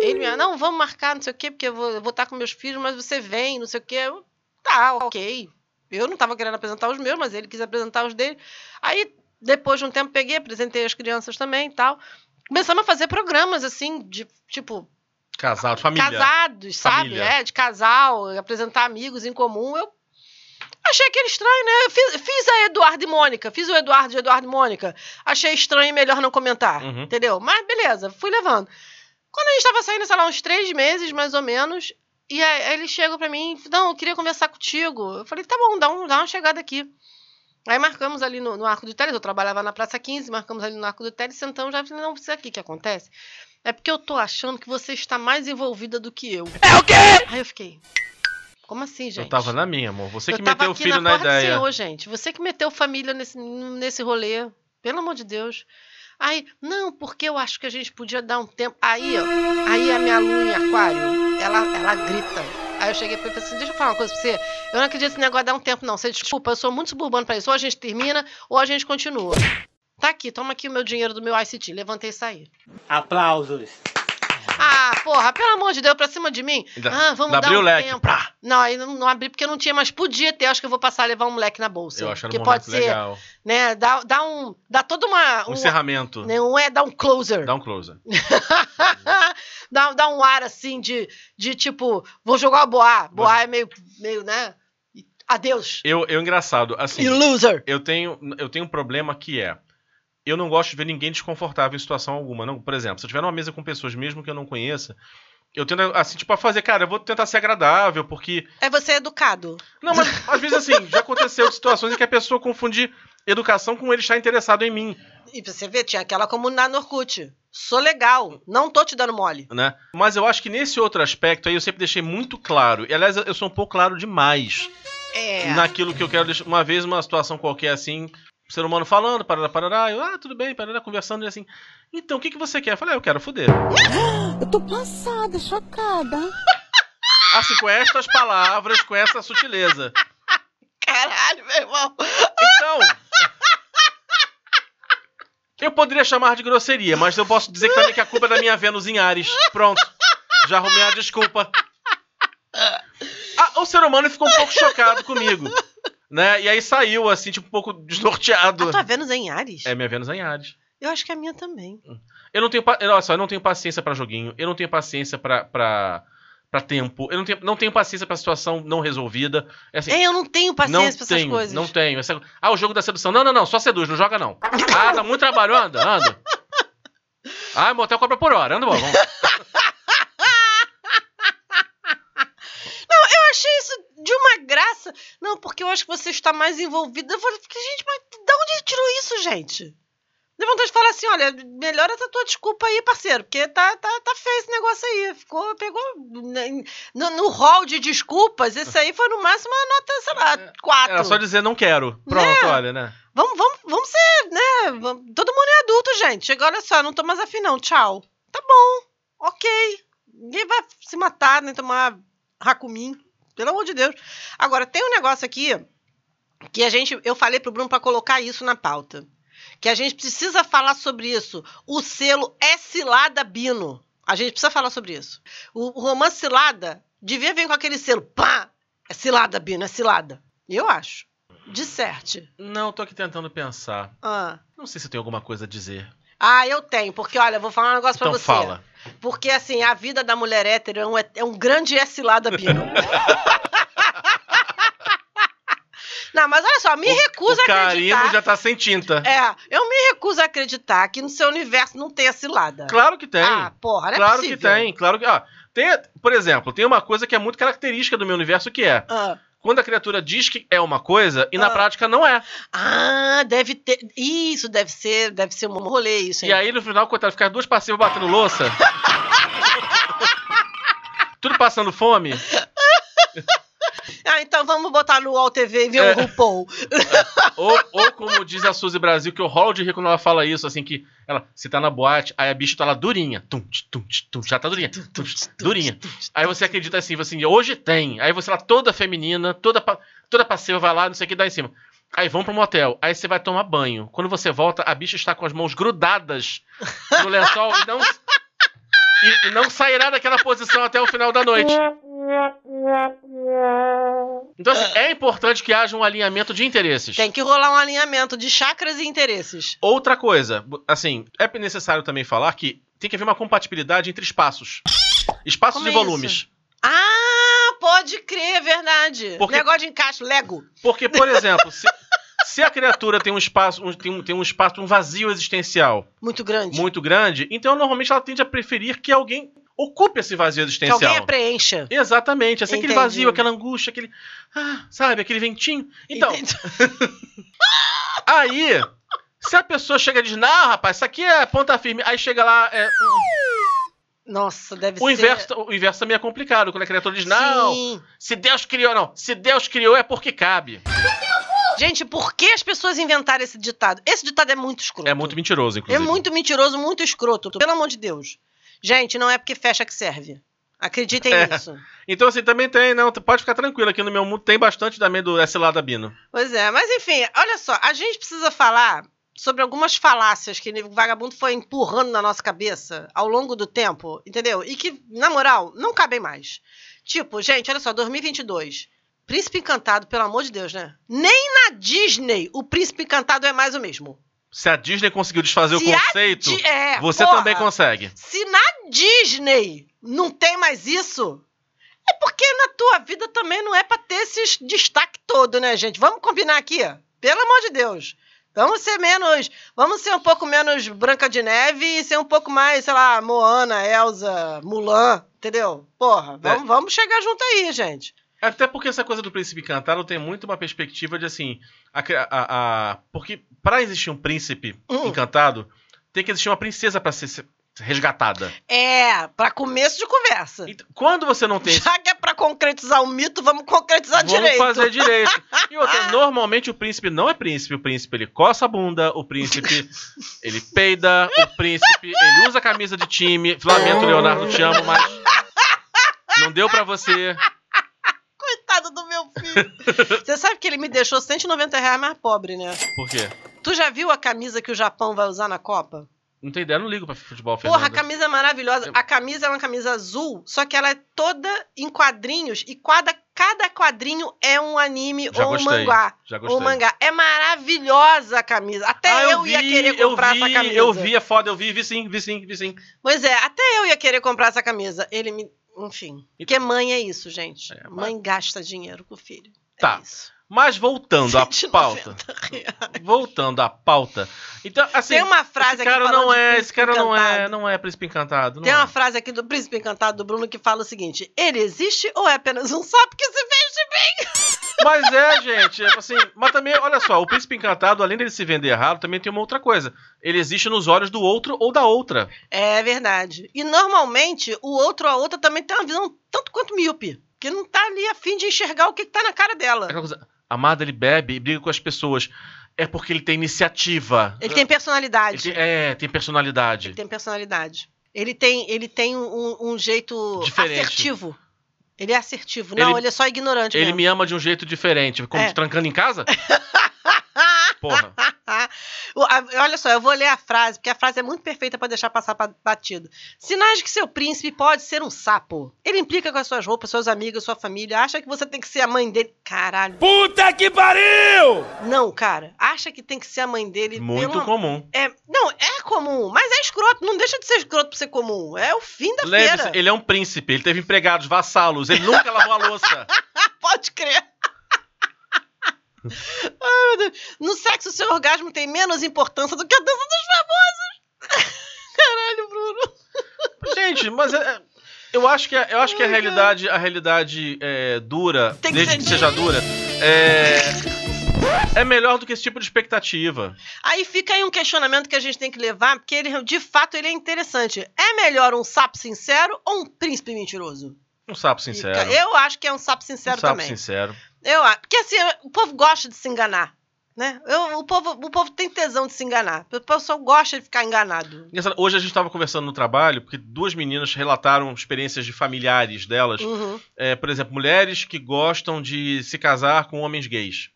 Ele me não, vamos marcar, não sei o quê, porque eu vou, eu vou estar com meus filhos, mas você vem, não sei o quê. Eu, tá, ok. Eu não tava querendo apresentar os meus, mas ele quis apresentar os dele. Aí, depois de um tempo, peguei, apresentei as crianças também e tal. Começamos a fazer programas, assim, de, tipo, Casal, família. casados, sabe? Família. É, de casal, apresentar amigos em comum. Eu achei aquele estranho, né? Eu fiz, fiz a Eduardo e Mônica, fiz o Eduardo de Eduardo e Mônica. Achei estranho e melhor não comentar, Uhum. entendeu? Mas beleza, fui levando. Quando a gente tava saindo, sei lá, uns três meses, mais ou menos, e aí ele chega pra mim, não, eu queria conversar contigo. Eu falei, tá bom, dá, um, dá uma chegada aqui. Aí marcamos ali no, no Arco do Teles, eu trabalhava na Praça 15, marcamos ali no Arco do Teles, sentamos já falei, não, isso aqui que acontece. É porque eu tô achando que você está mais envolvida do que eu. É o quê? Aí eu fiquei. Como assim, gente? Eu tava na minha, amor. Você Eu que meteu o filho na, do ideia. Senhor, gente. Você que meteu família nesse, nesse rolê. Pelo amor de Deus. Aí, não, porque eu acho que a gente podia dar um tempo. Aí, ó, aí a minha lua em aquário, ela, ela grita. Aí eu cheguei ele e falei assim: deixa eu falar uma coisa pra você. Eu não acredito nesse negócio de dar um tempo, não. Você desculpa, eu sou muito suburbano pra isso. Ou a gente termina, ou a gente continua. Tá aqui, toma aqui o meu dinheiro do meu ICT. Levantei e saí. Aplausos. Ah, porra, pelo amor de Deus, pra cima de mim. Ah, vamos dar abriu um o leque, tempo. pá. Não, aí não, não abri porque não tinha, mas podia ter. Acho que eu vou passar a levar um moleque na bolsa. Eu acho que um pode ser, legal. né? Dá, dá um, dá toda uma Um um, encerramento. não é dar um closer. Dá um closer. dá, dá um ar assim de, de tipo, vou jogar o boa. Boa é meio, meio, né? Adeus. Eu, eu engraçado, assim. You loser. Eu tenho, eu tenho um problema que é. Eu não gosto de ver ninguém desconfortável em situação alguma. Não, por exemplo, se eu tiver numa mesa com pessoas mesmo que eu não conheça, eu tento, assim, tipo, a fazer, cara, eu vou tentar ser agradável, porque. É você educado. Não, mas às vezes assim, já aconteceu situações em que a pessoa confunde educação com ele estar interessado em mim, E você vê, tinha aquela comunidade no Orkut. Sou legal, não tô te dando mole. né? Mas eu acho que nesse outro aspecto aí eu sempre deixei muito claro. E aliás, eu sou um pouco claro demais É. naquilo que eu quero deixar. Uma vez, uma situação qualquer assim, ser humano falando, parará, parará, eu, ah, tudo bem, parará, conversando e assim. Então, o que, que você quer? Eu falei, ah, eu quero foder. Eu tô passada, chocada. Assim, com estas palavras, com essa sutileza. Caralho, meu irmão. Então. Eu poderia chamar de grosseria, mas eu posso dizer que também que a culpa é da minha Vênus em Ares. Pronto. Já arrumei a desculpa. Ah, o ser humano ficou um pouco chocado comigo. Né? E aí saiu, assim, tipo, um pouco desnorteado. A tua Vênus é em Ares? É minha Vênus em Ares. Eu acho que é a minha também. Eu não tenho, olha só, eu não tenho paciência pra joguinho, eu não tenho paciência pra, pra, pra tempo, eu não tenho, não tenho paciência pra situação não resolvida. É assim, É, eu não tenho paciência não pra essas tenho, coisas. Não tenho. Essa- Ah, o jogo da sedução. Não, não, não, só seduz, não joga não. Ah, dá muito trabalho, anda, anda. Ah, motel cobra por hora, anda, bom, vamos. Eu achei isso de uma graça. Não, porque eu acho que você está mais envolvida. Eu falei, gente, mas de onde tirou isso, gente? Deu vontade de falar assim, olha, melhora essa tua desculpa aí, parceiro, porque tá, tá, tá feio esse negócio aí. Ficou, pegou né, no, no hall de desculpas, esse aí foi no máximo uma nota, sei lá, quatro. Era só dizer não quero. Pronto, olha, né? Vamos, vamos, vamos ser, né? Todo mundo é adulto, gente. Chega, olha só, não tô mais afim, não. Tchau. Tá bom. Ok. Ninguém vai se matar, nem tomar racumim. Pelo amor de Deus. Agora, tem um negócio aqui que a gente. Eu falei pro Bruno pra colocar isso na pauta. Que a gente precisa falar sobre isso. O selo é Cilada Bino. A gente precisa falar sobre isso. O, o romance Cilada devia vir com aquele selo. Pá! É Cilada, Bino, é Cilada. Eu acho. Disserte. Não, tô aqui tentando pensar. Ah. Não sei se tenho alguma coisa a dizer. Ah, eu tenho, porque olha, eu vou falar um negócio Então pra você. fala. Porque assim, a vida da mulher hétero é um, é um grande S lá da. Não, mas olha só, me recuso o a acreditar. já tá sem tinta. É, eu me recuso a acreditar que no seu universo não tenha cilada. Claro que tem. Ah, porra, não é claro que tem, claro que. Ó, tem, por exemplo, tem uma coisa que é muito característica do meu universo que é Ah. Quando a criatura diz que é uma coisa e na Ah. prática não é. Ah, deve ter. Isso deve ser, deve ser um rolê isso, hein? E aí no final, coitado, ficar duas passivas batendo louça. Tudo passando fome. Ah, então vamos botar no UOL TV e ver É. o RuPaul. Ou, ou como diz a Suzy Brasil, que eu rolo de rir quando ela fala isso, assim, que ela, você tá na boate, aí a bicha tá lá durinha. Tum, tum, tum, já tá durinha. tum, durinha. Aí você acredita assim, assim, hoje tem. Aí você lá toda feminina, toda, toda passiva, vai lá, não sei o que, dá em cima. Aí vão pro motel, aí você vai tomar banho. Quando você volta, a bicha está com as mãos grudadas no lençol e não, e, e não sairá daquela posição até o final da noite. Então, assim, é importante que haja um alinhamento de interesses. Tem que rolar um alinhamento de chakras e interesses. Outra coisa, assim, é necessário também falar que tem que haver uma compatibilidade entre espaços. Espaços Como e é volumes. isso? Ah, pode crer, é verdade. Porque- Negócio de encaixe, Lego. Porque, por exemplo, se, se a criatura tem um espaço, um- tem, um, tem um espaço, um vazio existencial Muito grande. muito grande, então normalmente ela tende a preferir que alguém ocupe esse vazio que existencial. alguém a preencha. Exatamente, assim, aquele vazio, aquela angústia, aquele. Ah, sabe, aquele ventinho. Então, aí, se a pessoa chega e diz, não, rapaz, isso aqui é ponta firme, aí chega lá, é, Nossa, deve o, ser. inverso, o inverso também é complicado, quando a criatura diz, não, Sim. se Deus criou, não, se Deus criou é porque cabe. Gente, por que as pessoas inventaram esse ditado? Esse ditado é muito escroto. É muito mentiroso, É inclusive. muito mentiroso, muito escroto. Pelo amor de Deus. Gente, não é porque fecha que serve. Acreditem É. nisso. Então, assim, também tem, não, pode ficar tranquilo, aqui no meu mundo tem bastante também do S lá da Bino. Pois é, mas enfim, olha só, a gente precisa falar sobre algumas falácias que o vagabundo foi empurrando na nossa cabeça ao longo do tempo, entendeu? E que, na moral, não cabem mais. Tipo, gente, olha só, 2022. Príncipe Encantado, pelo amor de Deus, né? Nem na Disney o Príncipe Encantado é mais o mesmo. Se a Disney conseguiu desfazer Se o conceito, Di- é, você porra. também consegue. Se na Disney não tem mais isso, é porque na tua vida também não é pra ter esse destaque todo, né, gente? Vamos combinar aqui, ó. pelo amor de Deus. Vamos ser menos. Vamos ser um pouco menos Branca de Neve e ser um pouco mais, sei lá, Moana, Elsa, Mulan, entendeu? Porra, É. vamos, vamos chegar junto aí, gente. Até porque essa coisa do príncipe encantado tem muito uma perspectiva de assim. A, a- a- porque para existir um príncipe Hum. encantado, tem que existir uma princesa para ser ser resgatada. É, pra começo de conversa. Então, quando você não tem Já que é pra concretizar o mito, vamos concretizar Vamos direito. fazer direito. E outra, normalmente o príncipe não é príncipe. O príncipe ele coça a bunda, o príncipe ele peida, o príncipe ele usa camisa de time. Lamento, Leonardo, te amo, mas não deu pra você. Coitado do meu filho. Você sabe que ele me deixou 190 reais mais pobre, né? Por quê? Tu já viu a camisa que o Japão vai usar na Copa? Não tem ideia, eu não ligo pra futebol, Porra, a Fernanda. camisa é maravilhosa. A camisa é uma camisa azul, só que ela é toda em quadrinhos e cada, cada quadrinho é um anime Já ou um gostei, mangá. já gostei. Ou mangá. É maravilhosa a camisa. Até Ah, eu, ia querer comprar eu vi, essa camisa. Eu vi, é foda, eu vi, vi sim, vi sim, vi sim. Pois é, até eu ia querer comprar essa camisa. Ele me. Enfim. Porque mãe é isso, gente. É, mas- Mãe gasta dinheiro com o filho. É Tá. isso. Mas voltando à 190 pauta. Voltando à pauta. Então, assim. Tem uma frase esse aqui cara falando não é, esse cara não é, não é príncipe encantado. Tem é. uma frase aqui do Príncipe Encantado do Bruno que fala o seguinte: ele existe ou é apenas um sapo que se veste bem? Mas é, gente, é assim, mas também, olha só, o príncipe encantado, além dele se vender errado, também tem uma outra coisa. Ele existe nos olhos do outro ou da outra. É verdade. E normalmente o outro ou a outra também tem uma visão tanto quanto míope. Que não tá ali a fim de enxergar o que, que tá na cara dela. Coisa, amado, ele bebe e briga com as pessoas. É porque ele tem iniciativa. Ele tem personalidade. Ele tem- é, tem personalidade. Ele tem personalidade. Ele tem, ele tem um, um jeito Diferente. assertivo. Ele é assertivo. Não, Ele- ele, é só ignorante Ele mesmo. me ama de um jeito diferente. Como É. trancando em casa? Porra. Olha só, eu vou ler a frase, porque a frase é muito perfeita para deixar passar pa- batido. Sinais de que seu príncipe pode ser um sapo. Ele implica com as suas roupas, seus amigos, sua família. Acha que você tem que ser a mãe dele. Caralho. Puta que pariu! Não, cara. Acha que tem que ser a mãe dele. Muito comum. É, não, é comum, mas é escroto. Não deixa de ser escroto pra ser comum. É o fim da feira. ele é um príncipe, ele teve empregados, vassalos, ele nunca lavou a louça. Pode crer. Ai, meu Deus. No sexo, seu orgasmo tem menos importância do que a dança dos famosos. Caralho, Bruno. Gente, mas é- é- eu acho que, a- eu acho que a Ai, cara. realidade, a realidade é, dura, que desde que seja dura, é, é melhor do que esse tipo de expectativa. Aí fica aí um questionamento que a gente tem que levar, porque ele, de fato, ele é interessante. É melhor um sapo sincero ou um príncipe mentiroso? Um sapo sincero. Eu acho que é um sapo sincero um sapo também. sincero. Eu. Porque assim, o povo gosta de se enganar. Né? Eu- o, povo, o povo tem tesão de se enganar. O pessoal gosta de ficar enganado. Hoje a gente estava conversando no trabalho, porque duas meninas relataram experiências de familiares delas. Uhum. É, por exemplo, mulheres que gostam de se casar com homens gays.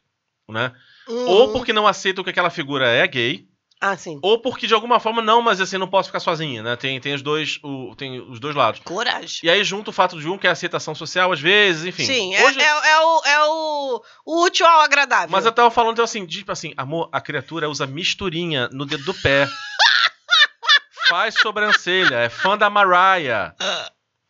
Né? Uhum. Ou porque não aceitam que aquela figura é gay, Ah, sim. ou porque de alguma forma não, mas assim, não posso ficar sozinha, né? Tem, tem, os, dois, o- tem os dois lados. Coragem. E aí junto o fato de um que é a aceitação social às vezes, enfim. Sim, é, Hoje- é, é o, é o, o útil ao agradável. Mas eu tava falando então, assim, tipo assim, amor, a criatura usa misturinha no dedo do pé. Faz sobrancelha, é fã da Mariah.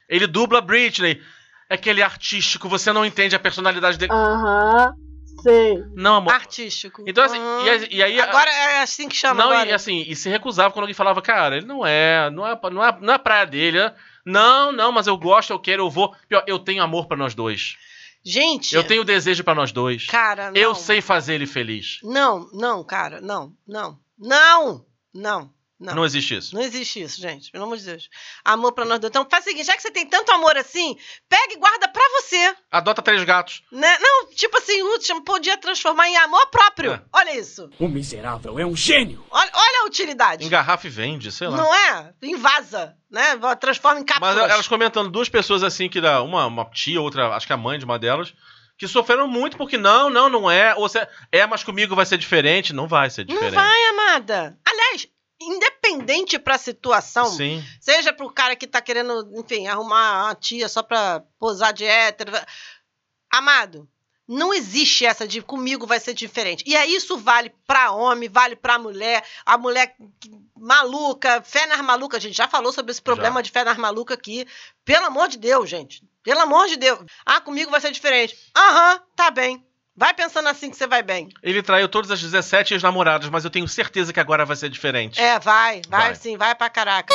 Ele dubla Britney. É aquele artístico, você não entende a personalidade dele. Aham, sei. Não, amor. Artístico. Então, assim, Uhum. e, aí- e aí. Agora é assim que chama não, agora. e assim, e se recusava quando alguém falava, cara, ele não é, não é, não é, não é a praia dele. né? Não, não, mas eu gosto, eu quero, eu vou. Pior, eu tenho amor pra nós dois. Gente, Eu tenho desejo pra nós dois. cara, não. Eu sei fazer ele feliz. Não, não, cara, não, não, não, não, não. Não existe isso. Não existe isso, gente. Pelo amor de Deus. Amor pra nós dois. Então faz o seguinte, já que você tem tanto amor assim, pega e guarda pra você. Adota três gatos. Né? Não, tipo assim, o último podia transformar em amor próprio. É. Olha isso. O miserável é um gênio. Olha, olha a utilidade. Engarrafa e vende, sei lá. Não é? Invasa, né? Transforma em Mas cápsulas. elas comentando, duas pessoas assim, que dá uma, uma tia, outra, acho que a mãe de uma delas, que sofreram muito porque não, não, não é. Ou se é, mas comigo vai ser diferente. Não vai ser Não diferente. vai, amada. Aliás, independente pra situação, Sim. seja pro cara que tá querendo, enfim, arrumar uma tia só pra posar de hétero. Amado, não existe essa de comigo vai ser diferente. E aí isso vale pra homem, vale pra mulher, a mulher maluca, fé nas malucas, a gente já falou sobre esse problema de fé nas malucas aqui. Pelo amor de Deus, gente. Pelo amor de Deus. Ah, comigo vai ser diferente. Aham, tá bem. Vai pensando assim que você vai bem. Ele traiu todas as 17 ex-namoradas, mas eu tenho certeza que agora vai ser diferente. É, vai, vai, Vai. sim, vai pra caraca.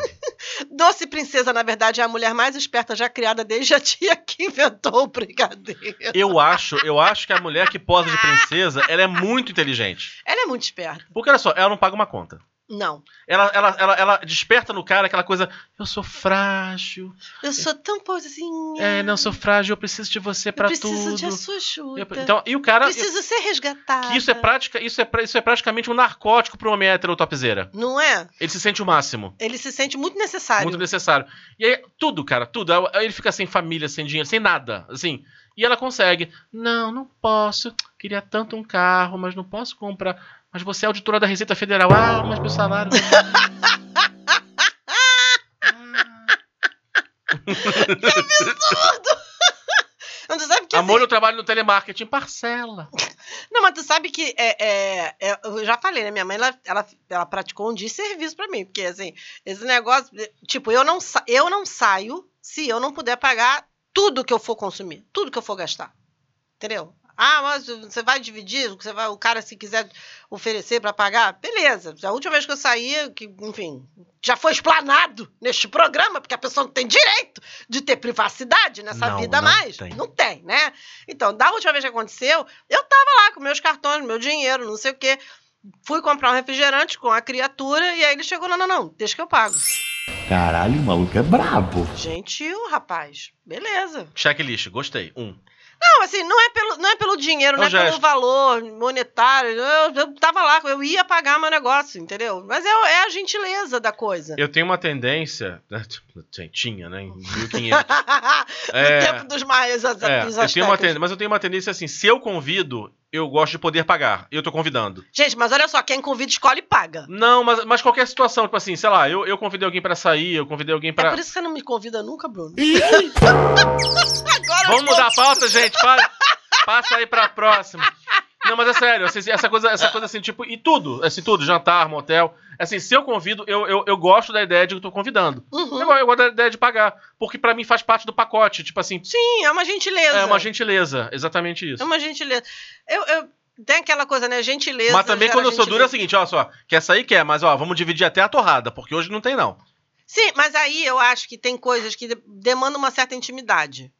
Doce Princesa, na verdade, é a mulher mais esperta já criada desde a tia que inventou o brigadeiro. Eu acho, eu acho que a mulher que posa de princesa, ela é muito inteligente. Ela é muito esperta. Porque olha só, ela não paga uma conta. Não. Ela, ela, ela, ela desperta no cara aquela coisa, eu sou frágil. Eu sou tão pozinha. É, não, eu sou frágil, eu preciso de você pra eu preciso tudo. de açuxuta. Eu- Então, e o cara. Preciso ser resgatada. Que isso é prática, isso é, isso é praticamente um narcótico pro homem hétero topzera. Não é? Ele se sente o máximo. Ele se sente muito necessário. Muito necessário. E aí, tudo, cara, tudo. Ele fica sem família, sem dinheiro, sem nada. Assim. E ela consegue. Não, não posso. Queria tanto um carro, mas não posso comprar. Mas você é auditora da Receita Federal. Ah, mas meu salário. Não, tu sabe que Amor, assim- eu trabalho no telemarketing. Parcela. Não, mas tu sabe que é, é- é- eu já falei, né? Minha mãe, ela, ela, ela praticou um dia de serviço pra mim. Porque, assim, esse negócio. Tipo, eu não, eu não saio se eu não puder pagar tudo que eu for consumir, tudo que eu for gastar. Entendeu? Ah, mas você vai dividir, você vai, o cara, se quiser oferecer pra pagar, beleza. A última vez que eu saí, que, enfim, já foi explanado neste programa, porque a pessoa não tem direito de ter privacidade nessa Não, vida não mais. tem. Não tem, né? Então, da última vez que aconteceu, eu tava lá com meus cartões, meu dinheiro, não sei o quê. Fui comprar um refrigerante com a criatura e aí ele chegou, não, não, não, deixa que eu pago. Caralho, o maluco é brabo. Gentil, rapaz. Beleza. Checklist, gostei. Um. Não, assim, não é pelo, não é pelo dinheiro, É não um é pelo valor monetário. Eu, eu tava lá, eu ia pagar meu negócio, entendeu? Mas é, é a gentileza da coisa. Eu tenho uma tendência. né, tipo, Tinha, né? Em 1500. no É. tempo dos maias as, É, dos eu tenho uma tendência, mas eu tenho uma tendência assim, se eu convido, eu gosto de poder pagar. Eu tô convidando. Gente, mas olha só, quem convida escolhe e paga. Não, mas, mas qualquer situação, tipo assim, sei lá, eu, eu convidei alguém pra sair, eu convidei alguém É pra. por isso que você não me convida nunca, Bruno. Vamos mudar a pauta, gente? Para, passa aí pra próxima. Não, mas é sério, assim, essa coisa, essa coisa assim, tipo, e tudo, assim, tudo, jantar, motel. Assim, se eu convido, eu, eu, eu gosto da ideia de que eu tô convidando. Uhum. Eu, gosto- eu gosto da ideia de pagar. Porque pra mim faz parte do pacote. Tipo assim, Sim, é uma gentileza. é uma gentileza. Exatamente isso. É uma gentileza. Eu, eu- tem aquela coisa, né? Gentileza. Mas também quando eu sou duro é o seguinte, olha só, quer sair, quer, mas ó, vamos dividir até a torrada, porque hoje não tem não. Sim, mas aí eu acho que tem coisas que de- demandam uma certa intimidade.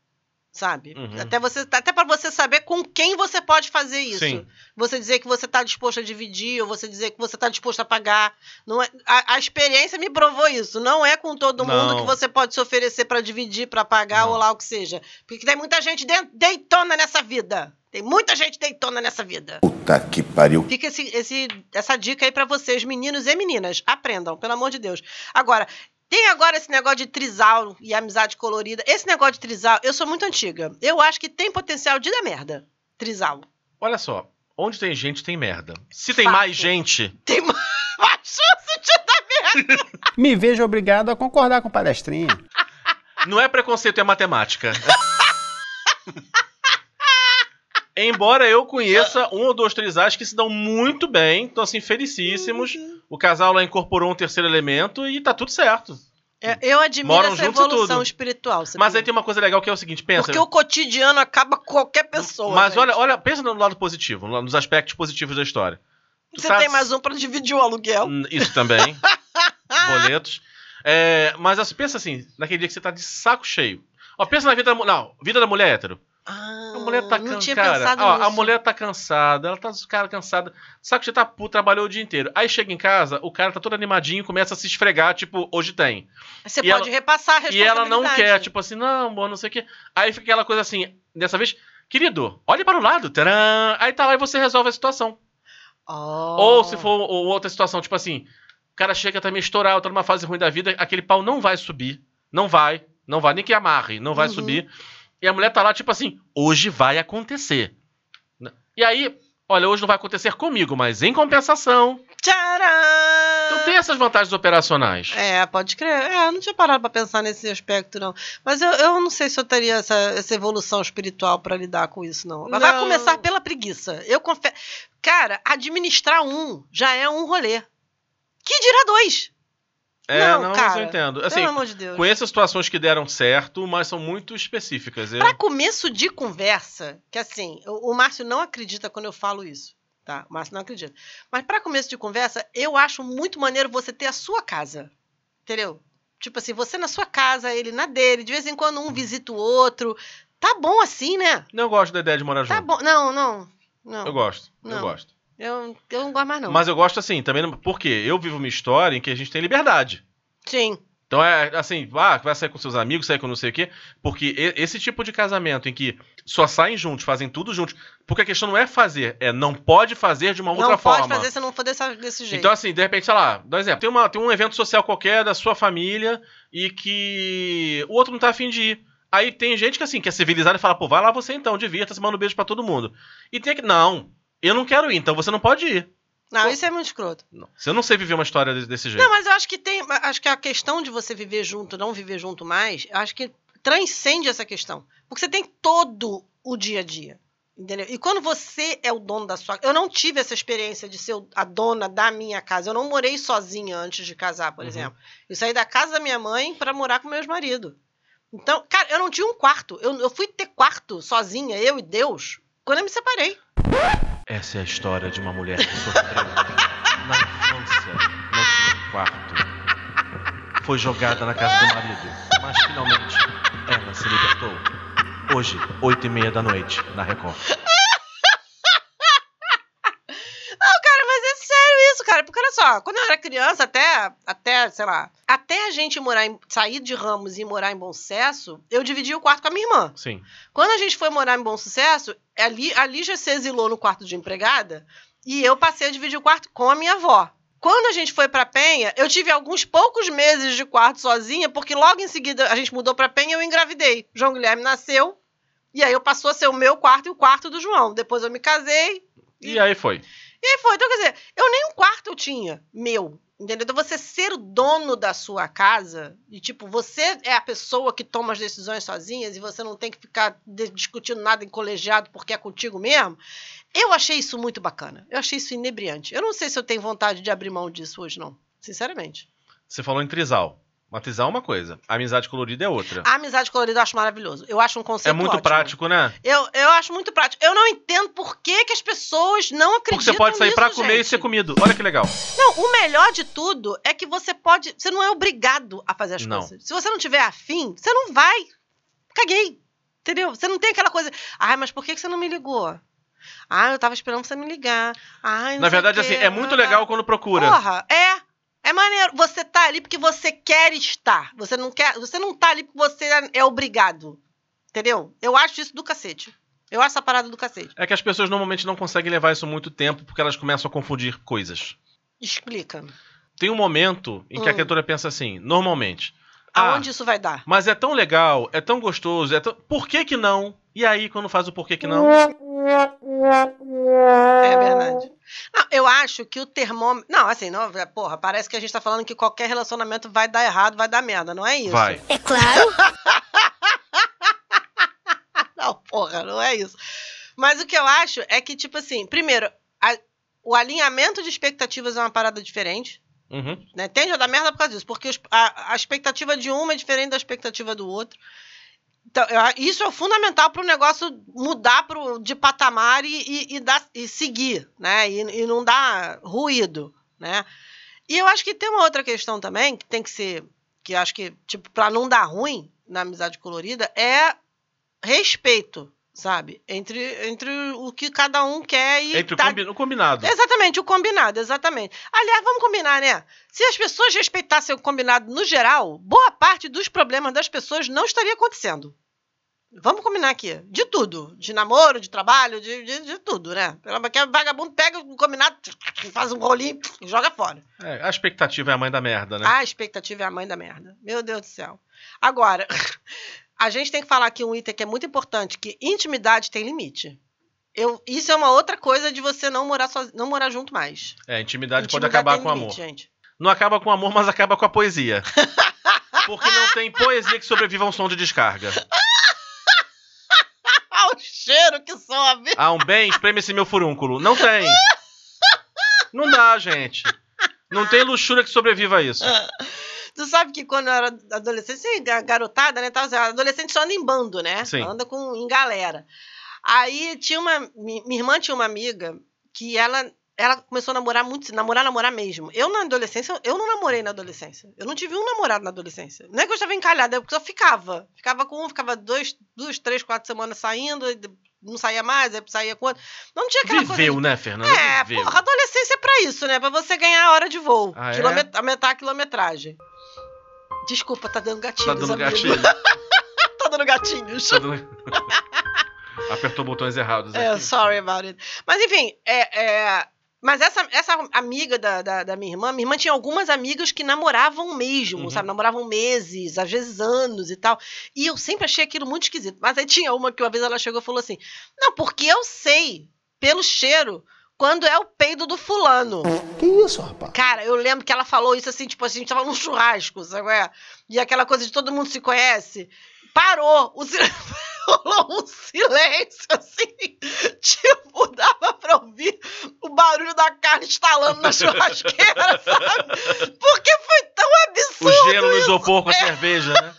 Sabe? Uhum. Até você até para você saber com quem você pode fazer isso. Sim. Você dizer que você está disposto a dividir, ou você dizer que você está disposto a pagar. Não é, a, a experiência me provou isso. Não é com todo mundo Não. que você pode se oferecer para dividir, para pagar Não. ou lá o que seja. Porque tem muita gente de- deitona nessa vida. Tem muita gente deitona nessa vida. Puta que pariu. Fica esse, esse- essa dica aí pra vocês, meninos e meninas. Aprendam, pelo amor de Deus. Agora, tem agora esse negócio de trisal e amizade colorida. Esse negócio de trisal, eu sou muito antiga. Eu acho que tem potencial de dar merda. Trisal. Olha só, onde tem gente tem merda. Se tem Fato. mais gente, Tem ma- mais chance de dar merda. Me vejo obrigado a concordar com o palestrinha. não é preconceito, é matemática. Embora eu conheça um ou dois trisais que se dão muito bem, estão assim, felicíssimos. O casal lá incorporou um terceiro elemento e tá tudo certo. É, eu admiro Moram essa evolução tudo. espiritual. Mas aí tem uma coisa legal que é o seguinte, pensa. Porque o cotidiano acaba com qualquer pessoa. Mas gente. olha, olha, pensa no lado positivo, no- nos aspectos positivos da história. Tu Você tá- tem mais um pra dividir o aluguel. Hum, Isso também. Boletos. É, mas assim, pensa assim, naquele dia que você tá de saco cheio. Ó, pensa na vida da mulher. Não, vida da mulher hétero. Ah, A mulher tá cansada. Ó, a mulher tá cansada, ela tá cara cansada. Saco cheio tá puto, trabalhou o dia inteiro. Aí chega em casa, o cara tá todo animadinho, começa a se esfregar, tipo, hoje tem. Você e pode ela- repassar a E responsabilidade. ela não quer, tipo assim, não, amor, não sei o quê. Aí fica aquela coisa assim, dessa vez, querido, olhe para o lado. Tcharam! Aí tá lá e você resolve a situação. Oh. Ou se for ou outra situação, tipo assim, o cara chega também estourar, eu tô numa fase ruim da vida, aquele pau não vai subir. Não vai. Não vai, nem que amarre, não vai Uhum. subir. E a mulher tá lá, tipo assim, hoje vai acontecer. E aí, olha, hoje não vai acontecer comigo, mas em compensação. Tcharam! Então tem essas vantagens operacionais. É, pode crer. É, eu não tinha parado pra pensar nesse aspecto, não. Mas eu, eu não sei se eu teria essa, essa evolução espiritual pra lidar com isso, não. Mas Vai Não. começar pela preguiça. Eu confesso. Cara, administrar um já é um rolê. Que dirá dois? É, Não, não, cara, eu entendo. Pelo Assim, amor de Deus. conheço situações que deram certo, mas são muito específicas. É. Pra começo de conversa, que assim, o, o Márcio não acredita quando eu falo isso, tá? O Márcio não acredita. Mas pra começo de conversa, eu acho muito maneiro você ter a sua casa. Entendeu? Tipo assim, você na sua casa, ele na dele, de vez em quando um visita o outro. Tá bom assim, né? Não eu gosto da ideia de morar Tá junto. bom. Não, não. Não. Eu gosto, eu Não. gosto. Eu, eu não gosto mais, não. Mas eu gosto assim, também, não- porque eu vivo uma história em que a gente tem liberdade. Sim. Então é assim, ah, vai sair com seus amigos, sair com não sei o quê. Porque e- esse tipo de casamento em que só saem juntos, fazem tudo juntos. Porque a questão não é fazer, é não pode fazer de uma outra não pode forma. fazer se não for dessa, desse jeito. Então, assim, de repente, sei lá, dá um exemplo. Tem, uma, tem um evento social qualquer da sua família e que o outro não tá afim de ir. Aí tem gente que, assim, que é civilizada e fala, pô, vai lá você então, divirta-se, manda um beijo pra todo mundo. E tem que, não, eu não quero ir, então você não pode ir. não, isso é muito escroto. Não, você não sei viver uma história desse, desse jeito. Não, mas eu acho que tem. Acho que a questão de você viver junto, não viver junto mais, eu acho que transcende essa questão. Porque você tem todo o dia a dia. Entendeu? E quando você é o dono da sua Eu não tive essa experiência de ser a dona da minha casa. Eu não morei sozinha antes de casar, por Uhum. exemplo. Eu saí da casa da minha mãe para morar com meus maridos. Então, cara, eu não tinha um quarto. Eu, eu fui ter quarto sozinha, eu e Deus, quando eu me separei. Essa é a história de uma mulher que sofreu na infância, um quarto. Foi jogada na casa do marido, mas finalmente ela se libertou. Hoje, oito e meia da noite, na Record. Não, cara, mas é sério isso, cara. Porque olha só, quando eu era criança, até, até sei lá, até a gente morar em, sair de Ramos e morar em Bom Sucesso, eu dividia o quarto com a minha irmã. Sim. Quando a gente foi morar em Bom Sucesso, ali, a Lígia se exilou no quarto de empregada e eu passei a dividir o quarto com a minha avó. Quando a gente foi pra Penha, eu tive alguns poucos meses de quarto sozinha, porque logo em seguida a gente mudou pra Penha e eu engravidei. João Guilherme nasceu, e aí eu passou a ser o meu quarto e o quarto do João. Depois eu me casei, E aí foi. E aí foi. Então, quer dizer, eu nem um quarto eu tinha, meu. Entendeu? Então, você ser o dono da sua casa, e tipo, você é a pessoa que toma as decisões sozinhas e você não tem que ficar discutindo nada em colegiado porque é contigo mesmo, Eu achei isso muito bacana. Eu achei isso inebriante. Eu não sei se eu tenho vontade de abrir mão disso hoje, não. Sinceramente. Você falou em trisal. Mas trisal é uma coisa, a amizade colorida é outra. A amizade colorida eu acho maravilhoso. Eu acho um conceito é muito ótimo. prático, né? Eu, eu acho muito prático. Eu não entendo por que, que as pessoas não acreditam Porque você pode sair pra comer gente. e ser comido. Olha que legal. Não, o melhor de tudo é que você pode. Você não é obrigado a fazer as Não. coisas. Se você não tiver afim, você não vai. Caguei. Entendeu? Você não tem aquela coisa. Ai, mas por que que você não me ligou? Ah, eu tava esperando você me ligar. Ai, não Na verdade, o quê. assim, é muito Ah, legal quando procura. Porra, é. É maneiro. Você tá ali porque você quer estar. Você não quer. Você não tá ali porque você é obrigado. Entendeu? Eu acho isso do cacete. Eu acho essa parada do cacete. É que as pessoas normalmente não conseguem levar isso muito tempo porque elas começam a confundir coisas. Explica. Tem um momento em que a Hum. criatura pensa assim, normalmente. Ah, Aonde isso vai dar? mas é tão legal, é tão gostoso, é tão... por que que não? E aí, quando faz o porquê que não? É verdade. Não, eu acho que o termômetro. Não, assim, não, porra, parece que a gente tá falando que qualquer relacionamento vai dar errado, vai dar merda, não é isso? Vai. É claro. Não, porra, não é isso. Mas o que eu acho é que, tipo assim, primeiro, a- o alinhamento de expectativas é uma parada diferente. Uhum. Né? Tende a dar merda por causa disso, porque a, a expectativa de uma é diferente da expectativa do outro. Então, isso é fundamental para o negócio mudar pro, de patamar e, e, e dar- e seguir, né? E, e não dar ruído, né? E eu acho que tem uma outra questão também, que tem que ser, que acho que, tipo, para não dar ruim na amizade colorida, é respeito, sabe? Entre, entre o que cada um quer e Entre tá- o combinado. Exatamente, o combinado, exatamente. Aliás, vamos combinar, né? Se as pessoas respeitassem o combinado no geral, boa parte dos problemas das pessoas não estaria acontecendo. Vamos combinar aqui. De tudo. De namoro, de trabalho, de, de, de tudo, né? Porque vagabundo pega o combinado, faz um rolinho e joga fora. É, a expectativa é a mãe da merda, né? A expectativa é a mãe da merda. Meu Deus do céu. Agora, a gente tem que falar aqui um item que é muito importante, que intimidade tem limite. Eu, isso é uma outra coisa de você não morar sozinho, não morar junto mais. É, intimidade, pode Intimidade acabar tem com o limite, amor. gente. Não acaba com o amor, mas acaba com a poesia. Porque não tem poesia que sobreviva a um som de descarga. Ah, o cheiro que sobe. Ah, um bem, espreme esse meu furúnculo. Não tem. Não dá, gente. Não tem luxúria que sobreviva a isso. Tu sabe que quando eu era adolescente, ga- garotada, né? Tava, assim, adolescente só anda em bando, né? Sim. Anda com, em galera. Aí tinha uma. mi- Minha irmã tinha uma amiga que ela. Ela começou a namorar muito, namorar, namorar mesmo. Eu na adolescência, eu não namorei na adolescência. Eu não tive um namorado na adolescência. Não é que eu estava encalhada, é porque eu ficava. Ficava com um, ficava dois, duas, três, quatro semanas saindo, não saía mais, aí saía com outro. Não tinha aquela coisa. Viveu, de- né, Fernanda? É, Viveu. porra, adolescência é pra isso, né? Pra você ganhar a hora de voo. Ah, é? Quilomet- Aumentar a quilometragem. Desculpa, tá dando gatilhos, Tá dando amigo. gatilho. tá dando gatinhos. Tá dando- Apertou botões errados É, aqui. sorry about it. Mas enfim, é, é, mas essa, essa amiga da, da, da minha irmã, minha irmã tinha algumas amigas que namoravam mesmo, Uhum. sabe? Namoravam meses, às vezes anos e tal. E eu sempre achei aquilo muito esquisito. Mas aí tinha uma que uma vez ela chegou e falou assim: Não, porque eu sei, pelo cheiro, quando é o peido do fulano. Que isso, rapaz? Cara, eu lembro que ela falou isso assim, tipo assim, a gente tava num churrasco, sabe? qual é? E aquela coisa de todo mundo se conhece. Parou, o sil- rolou um silêncio, assim, tipo, dava pra ouvir o barulho da carne estalando na churrasqueira, sabe? Porque foi tão O absurdo gelo no isopor com a É. cerveja, né?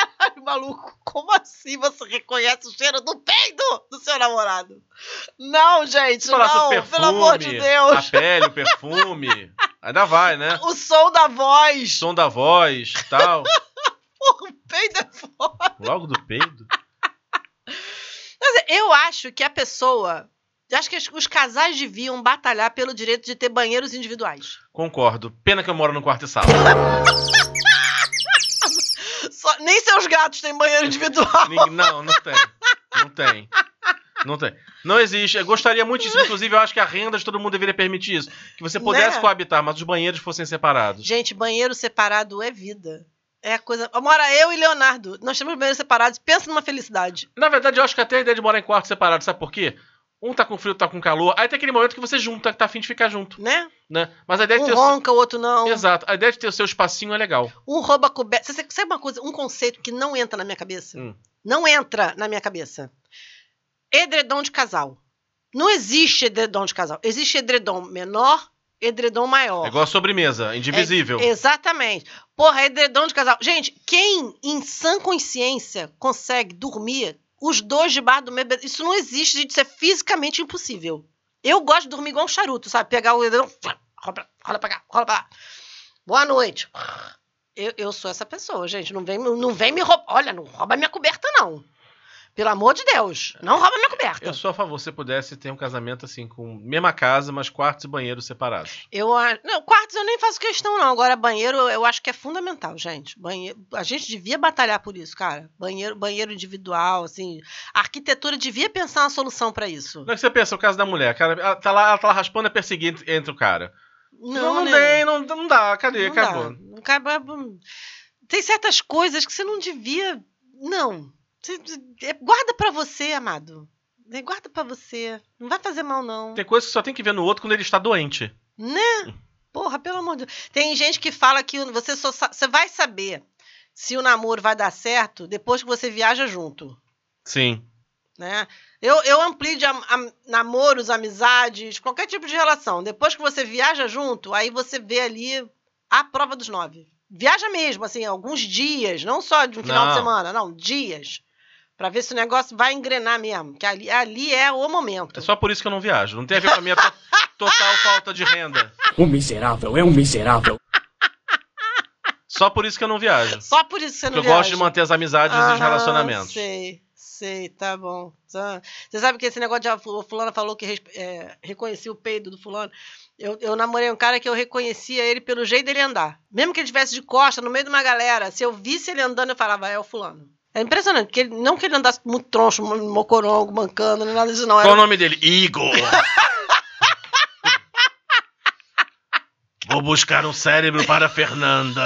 Caralho, maluco, como assim você reconhece o cheiro do peido do seu namorado? Não, gente, o não, perfume, pelo amor de a Deus. pele, o perfume. Ainda vai, né? O som da voz. Som da voz tal. O peido é foda. Logo do peido. Eu acho que a pessoa. Eu acho que os- os casais deviam batalhar pelo direito de ter banheiros individuais. Concordo. Pena que eu moro no quarto e sala. Só- nem seus gatos têm banheiro individual. Não, não tem. Não tem. Não tem. Não existe. Eu gostaria muito disso. Inclusive, eu acho que a renda de todo mundo deveria permitir isso. Que você pudesse Né? coabitar, mas os banheiros fossem separados. Gente, banheiro separado é vida. É a coisa. Mora eu e Leonardo. Nós temos banheiros separados. Pensa numa felicidade. Na verdade, eu acho que até a ideia de morar em quartos separados, sabe por quê? Um tá com frio, tá com calor. Aí tem aquele momento que você junta, que tá afim de ficar junto, Né? né? Mas a ideia de Um ter o seu... ronca, o outro não. Exato. A ideia de ter o seu espacinho é legal. Um rouba coberta. Você sabe uma coisa, um conceito que não entra na minha cabeça? Hum. Não entra na minha cabeça. Edredom de casal. Não existe edredom de casal. Existe edredom menor, edredom maior. É igual a sobremesa, indivisível. É, exatamente. Porra, edredom de casal. Gente, quem em sã consciência consegue dormir os dois debaixo do mesmo... Isso não existe, gente. Isso é fisicamente impossível. Eu gosto de dormir igual um charuto, sabe? Pegar o pra, rola pra cá, rola pra lá. Boa noite. Eu, eu sou essa pessoa, gente. Não vem, não vem me roubar. Olha, não rouba minha coberta, não. Pelo amor de Deus. Não rouba minha coberta. Eu sou a favor, se pudesse ter um casamento assim, com mesma casa, mas quartos e banheiros separados. Eu acho. Não, quartos eu nem faço questão, não. Agora, banheiro eu acho que é fundamental, gente. Banheiro, a gente devia batalhar por isso, cara. Banheiro, banheiro individual, assim. A arquitetura devia pensar uma solução para isso. Não é que você pensa, o caso da mulher, cara, ela tá lá, ela tá lá raspando a perseguir entre, o cara. Não, Não, não né? tem, não, não dá, cadê? Não Acabou. dá. Não acaba- Tem certas coisas que você não devia. Não. É- Guarda pra você, amado. É, Guarda pra você. Não vai fazer mal, não. Tem coisa que só tem que ver no outro quando ele está doente. Né? Porra, pelo amor de Deus. Tem gente que fala que você só você vai saber se o namoro vai dar certo depois que você viaja junto. Sim. Né? Eu, eu amplio de am- am- namoros, amizades, qualquer tipo de relação. Depois que você viaja junto, aí você vê ali a prova dos nove. Viaja mesmo, assim, alguns dias, não só de um final Não. de semana, não, dias. Pra ver se o negócio vai engrenar mesmo. Que ali, ali é o momento. É só por isso que eu não viajo. Não tem a ver com a minha to- total falta de renda. Um miserável é um miserável. Só por isso que eu não viajo. Só por isso que você Porque não eu viaja. gosto de manter as amizades e os Aham, relacionamentos. Sei, sei, tá bom. Tá. Você sabe que esse negócio de ah, o fulano falou que é, reconhecia o peido do fulano. Eu, eu namorei um cara que eu reconhecia ele pelo jeito dele andar. Mesmo que ele estivesse de costa, no meio de uma galera, se eu visse ele andando, eu falava, é o fulano. É impressionante, porque ele, não que ele andasse muito troncho, mo- mocorongo, mancando, nem nada disso, não. Qual Era, o nome dele? Igor. Vou buscar um cérebro para Fernanda.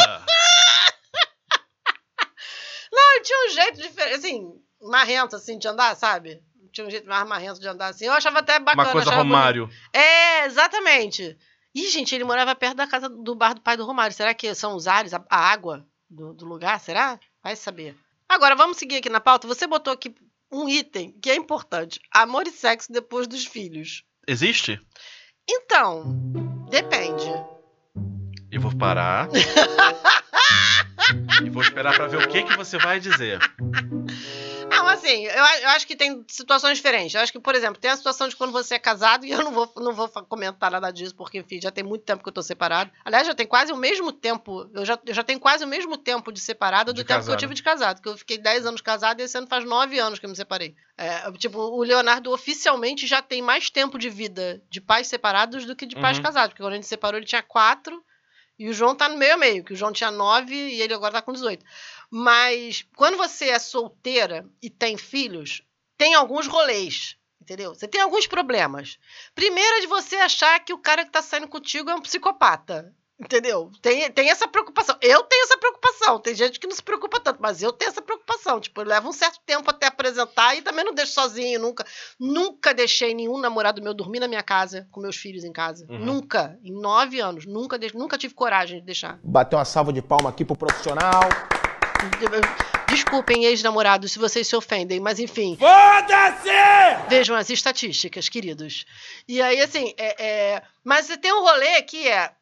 Não, tinha um jeito diferente, assim, marrento, assim, de andar, sabe? Tinha um jeito mais marrento de andar, assim. Eu achava até bacana. Uma coisa achava bonito. Romário. É, exatamente. Ih, gente, ele morava perto da casa do bar do pai do Romário. Será que são os ares, a, a água do, do lugar? Será? Vai saber. Agora, vamos seguir aqui na pauta. Você botou aqui um item que é importante: amor e sexo depois dos filhos. Existe? Então, depende. Eu vou parar. e vou esperar pra ver o que, que você vai dizer. Assim, eu, eu acho que tem situações diferentes. Eu acho que, por exemplo, tem a situação de quando você é casado, e eu não vou, não vou comentar nada disso, porque, enfim, já tem muito tempo que eu tô separado. Aliás, já tem quase o mesmo tempo, eu já, eu já tenho quase o mesmo tempo de separado do De tempo que eu casado. tive de casado, que eu fiquei 10 anos casado e esse ano faz 9 anos que eu me separei. É, tipo, o Leonardo oficialmente já tem mais tempo de vida de pais separados do que de pais Uhum. casados, porque quando a gente separou ele tinha 4 e o João tá no meio a meio, que o João tinha 9 e ele agora tá com 18. Mas quando você é solteira e tem filhos, tem alguns rolês, entendeu? Você tem alguns problemas. Primeiro é de você achar que o cara que tá saindo contigo é um psicopata. Entendeu? Tem, tem essa preocupação. Eu tenho essa preocupação. Tem gente que não se preocupa tanto, mas eu tenho essa preocupação. Tipo, leva um certo tempo até apresentar e também não deixo sozinho. Nunca, nunca deixei nenhum namorado meu dormir na minha casa, com meus filhos em casa. Uhum. Nunca. Em nove anos. Nunca, deix- nunca tive coragem de deixar. Bater uma salva de palma aqui pro profissional. Desculpem, ex-namorados, se vocês se ofendem, mas enfim. Foda-se! Vejam as estatísticas, queridos. E aí, assim, é, é, mas você tem um rolê que é.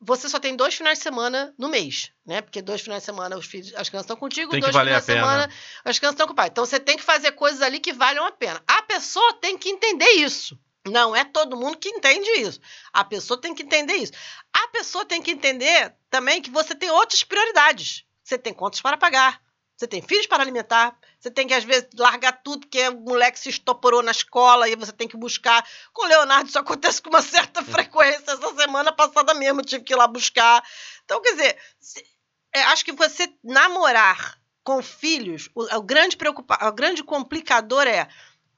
Você só tem dois finais de semana no mês, né? Porque dois finais de semana os filhos, as crianças estão contigo, Tem que dois valer finais de a pena. semana as crianças estão com o pai. Então você tem que fazer coisas ali que valham a pena. A pessoa tem que entender isso. Não é todo mundo que entende isso. A pessoa tem que entender isso. A pessoa tem que entender também que você tem outras prioridades. Você tem contas para pagar. Você tem filhos para alimentar. Você tem que, às vezes, largar tudo porque o moleque se estoporou na escola e você tem que buscar. Com o Leonardo, isso acontece com uma certa frequência. Essa semana passada mesmo eu tive que ir lá buscar. Então, quer dizer, é, acho que você namorar com filhos, o, o grande preocupa, o grande complicador é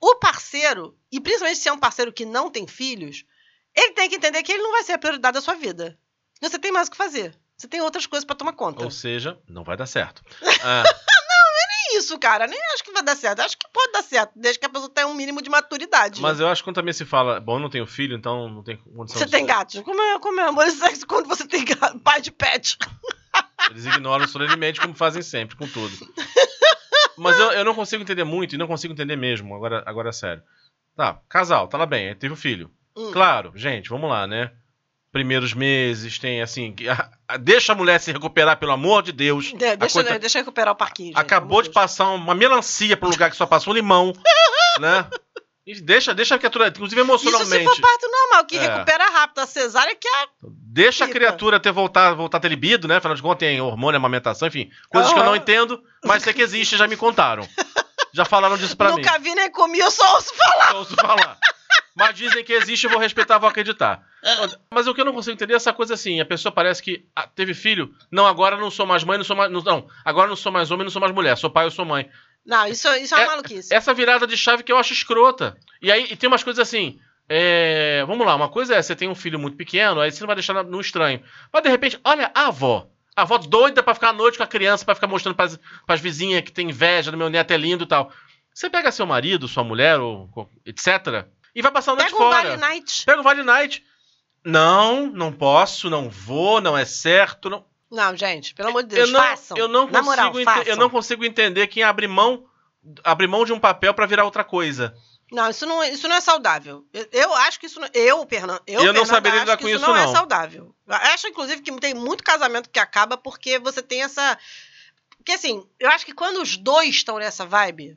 o parceiro, e principalmente se é um parceiro que não tem filhos, ele tem que entender que ele não vai ser a prioridade da sua vida. Você tem mais o que fazer. Você tem outras coisas para tomar conta. Ou seja, não vai dar certo. Ah, Nem isso, cara. Nem acho que vai dar certo. Acho que pode dar certo, desde que a pessoa tenha um mínimo de maturidade. mas eu acho que quando também se fala, bom, eu não tenho filho, então não tem condição Você de... tem gatos. Como é, como é amor e sexo quando você tem gato, pai de pet? Eles ignoram solenemente como fazem sempre, com tudo. Mas eu, eu não consigo entender muito, e não consigo entender mesmo, agora, agora é sério. Tá, casal, tá lá bem, teve o filho. Hum. Claro, gente, vamos lá, né? Primeiros meses, tem assim. deixa a mulher se recuperar, pelo amor de Deus. De- deixa, coisa- deixa eu recuperar o parquinho. gente, Acabou de passar uma melancia pro lugar que só passou um limão, né? E deixa, deixa a criatura, inclusive Isso se emocionalmente. for parto normal, que É. recupera rápido. A cesárea que é. Deixa a criatura ter voltar, voltar a ter libido, né? Afinal de contas, tem hormônio, amamentação, enfim. Coisas que eu não entendo, mas sei que existe, já me contaram. Já falaram disso pra mim. Nunca vi nem comi, eu só ouço falar. Só ouço falar. Mas dizem que existe, eu vou respeitar, vou acreditar. Mas o que eu não consigo entender é essa coisa assim: a pessoa parece que ah, teve filho, não, agora não sou mais mãe, não sou mais. Não, não, agora não sou mais homem, não sou mais mulher, sou pai, eu sou mãe. Não, isso, isso é uma É- maluquice. Essa virada de chave que eu acho escrota. E aí e tem umas coisas assim. é, vamos lá, uma coisa é você tem um filho muito pequeno, aí você não vai deixar no estranho. Mas de repente, olha a avó. A avó doida pra ficar à noite com a criança, pra ficar mostrando pras, pras vizinhas que tem inveja do meu neto é lindo e tal. Você pega seu marido, sua mulher, ou etc. E vai passar a noite Pega um fora. Vale Night. Pega o Vale Night. Não, não posso, não vou, não é certo. Não... Não, gente, pelo amor de Deus, eu não, façam. eu não consigo moral, façam. eu não consigo entender quem abre mão, abre mão de um papel pra virar outra coisa. Não, isso não, isso não é saudável. Eu, eu acho que isso não, eu, Fernando, eu, Eu não Fernanda, saberia acho lidar que com isso isso, não, é não. saudável. Eu acho inclusive que tem muito casamento que acaba porque você tem essa porque assim, eu acho que quando os dois estão nessa vibe,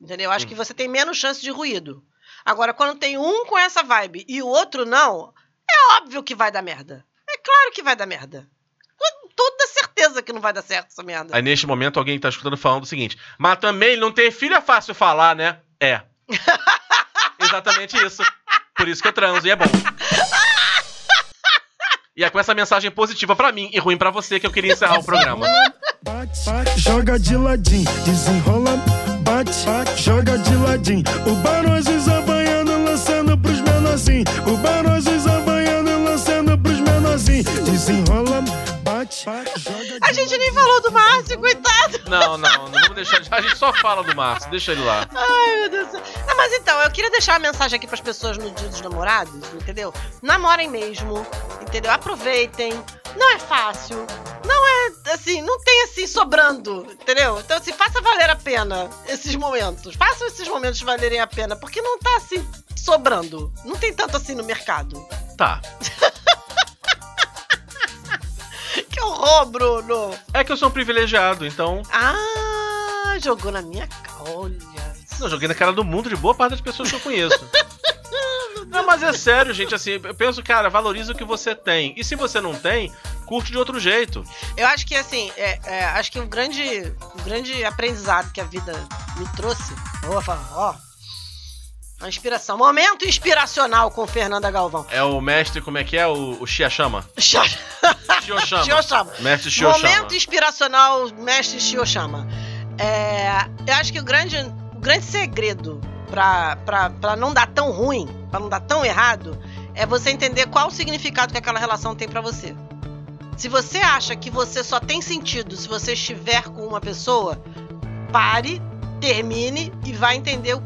entendeu? Eu acho Hum. que você tem menos chance de ruído. Agora, quando tem um com essa vibe e o outro não, é óbvio que vai dar merda. É claro que vai dar merda. Com toda certeza que não vai dar certo essa merda. Aí neste momento alguém tá escutando falando o seguinte: Mas também não ter filho é fácil falar, né? É. Exatamente isso. Por isso que eu transo e é bom. E é com essa mensagem positiva pra mim e ruim pra você que eu queria encerrar o programa. joga de ladinho, desenrola, bate, joga de ladinho. O Barões Havaiano lançando pros menorzinhos. O Barões Desenrola, bate, joga A gente nem falou do Márcio, coitado. Não, não, não vamos deixar. A gente só fala do Márcio, deixa ele lá. Ai, meu Deus do céu. Não, mas então, eu queria deixar uma mensagem aqui pras pessoas no dia dos namorados, entendeu? Namorem mesmo, entendeu? Aproveitem. Não é fácil. Não é, assim, não tem assim sobrando, entendeu? Então, assim, faça valer a pena esses momentos. Façam esses momentos valerem a pena, porque não tá assim sobrando. Não tem tanto assim no mercado. Tá. Que horror, Bruno! É que eu sou um privilegiado, então. Ah, jogou na minha. Olha. Não, joguei na cara do mundo de boa parte das pessoas que eu conheço. Não, mas é sério, gente, assim, eu penso, cara, valoriza o que você tem. E se você não tem, curte de outro jeito. Eu acho que assim, é, é, acho que o grande, o grande aprendizado que a vida me trouxe. Ó, ó. Uma inspiração. Momento inspiracional com Fernanda Galvão. É o mestre, como é que é? O, o Shiyashama. Shioshama. Shioshama. Mestre Shioshama. Momento inspiracional, mestre Shioshama. É, eu acho que o grande, o grande segredo pra não dar tão ruim, pra não dar tão errado, é você entender qual o significado que aquela relação tem pra você. Se você acha que você só tem sentido se você estiver com uma pessoa, pare, termine e vai entender o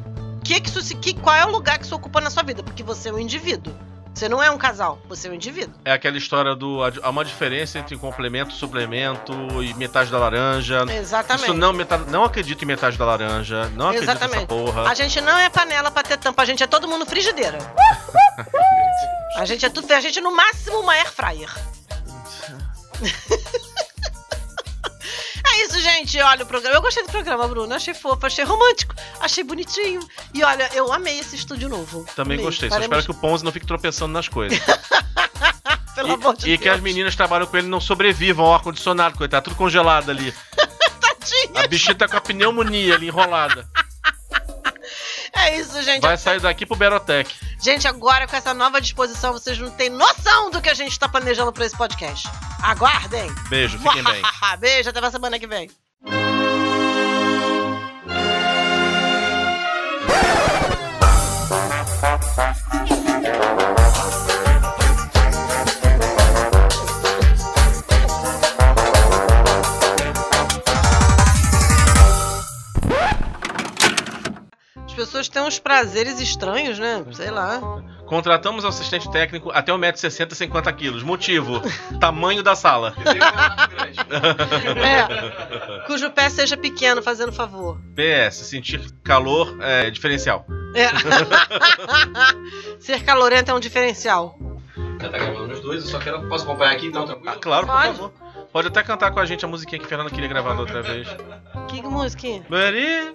que que isso, que, qual é o lugar que isso ocupa na sua vida, porque você é um indivíduo. Você não é um casal, você é um indivíduo. É aquela história do. Há uma diferença entre complemento, suplemento e metade da laranja. Exatamente. Isso não, metade, não acredito em metade da laranja. Não acredito nessa Exatamente. porra. A gente não é panela pra ter tampa, a gente é todo mundo frigideira. A gente é tudo, a gente é no máximo uma air fryer. É isso, gente. Olha o programa. Eu gostei do programa, Bruno. Achei fofo, achei romântico, achei bonitinho. E olha, eu amei esse estúdio novo. Também Amei. gostei. Só Faremos- espero que o Ponzi não fique tropeçando nas coisas. Pelo e, amor de e Deus. que as meninas que trabalham com ele não sobrevivam ao ar-condicionado, coitado. Tudo congelado ali. A bichinha tá com a pneumonia ali enrolada. É isso, gente. Vai sair daqui pro Berotec. Gente, agora com essa nova disposição, vocês não têm noção do que a gente tá planejando pra esse podcast. Aguardem. Beijo, fiquem bem. Beijo, até a semana que vem. As pessoas têm uns prazeres estranhos, né? Sei lá. Contratamos assistente técnico até 1,60m e 50 quilos. Motivo: tamanho da sala. É. Cujo pé seja pequeno, fazendo favor. PS, sentir calor é diferencial. É. Ser calorento é um diferencial. Já tá gravando os dois, eu só quero. Posso acompanhar aqui então, tranquilo? Ah, claro, por Pode. favor. Pode até cantar com a gente a musiquinha que a Fernanda queria gravar da outra vez. Que musiquinha? But if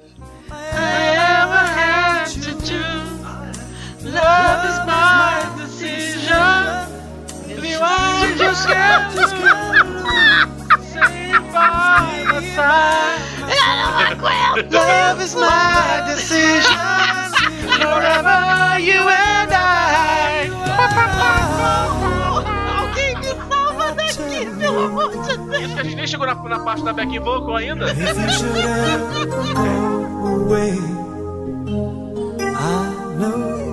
I ever had to do. Love is my decision. You are just to stay by my side. Love is my decision. Forever you and I. Alguém me salva daqui, pelo amor de Deus. Isso que a gente nem chegou na, na parte da back vocal ainda. I know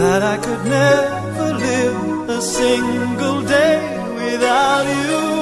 that I could never live a single day without you.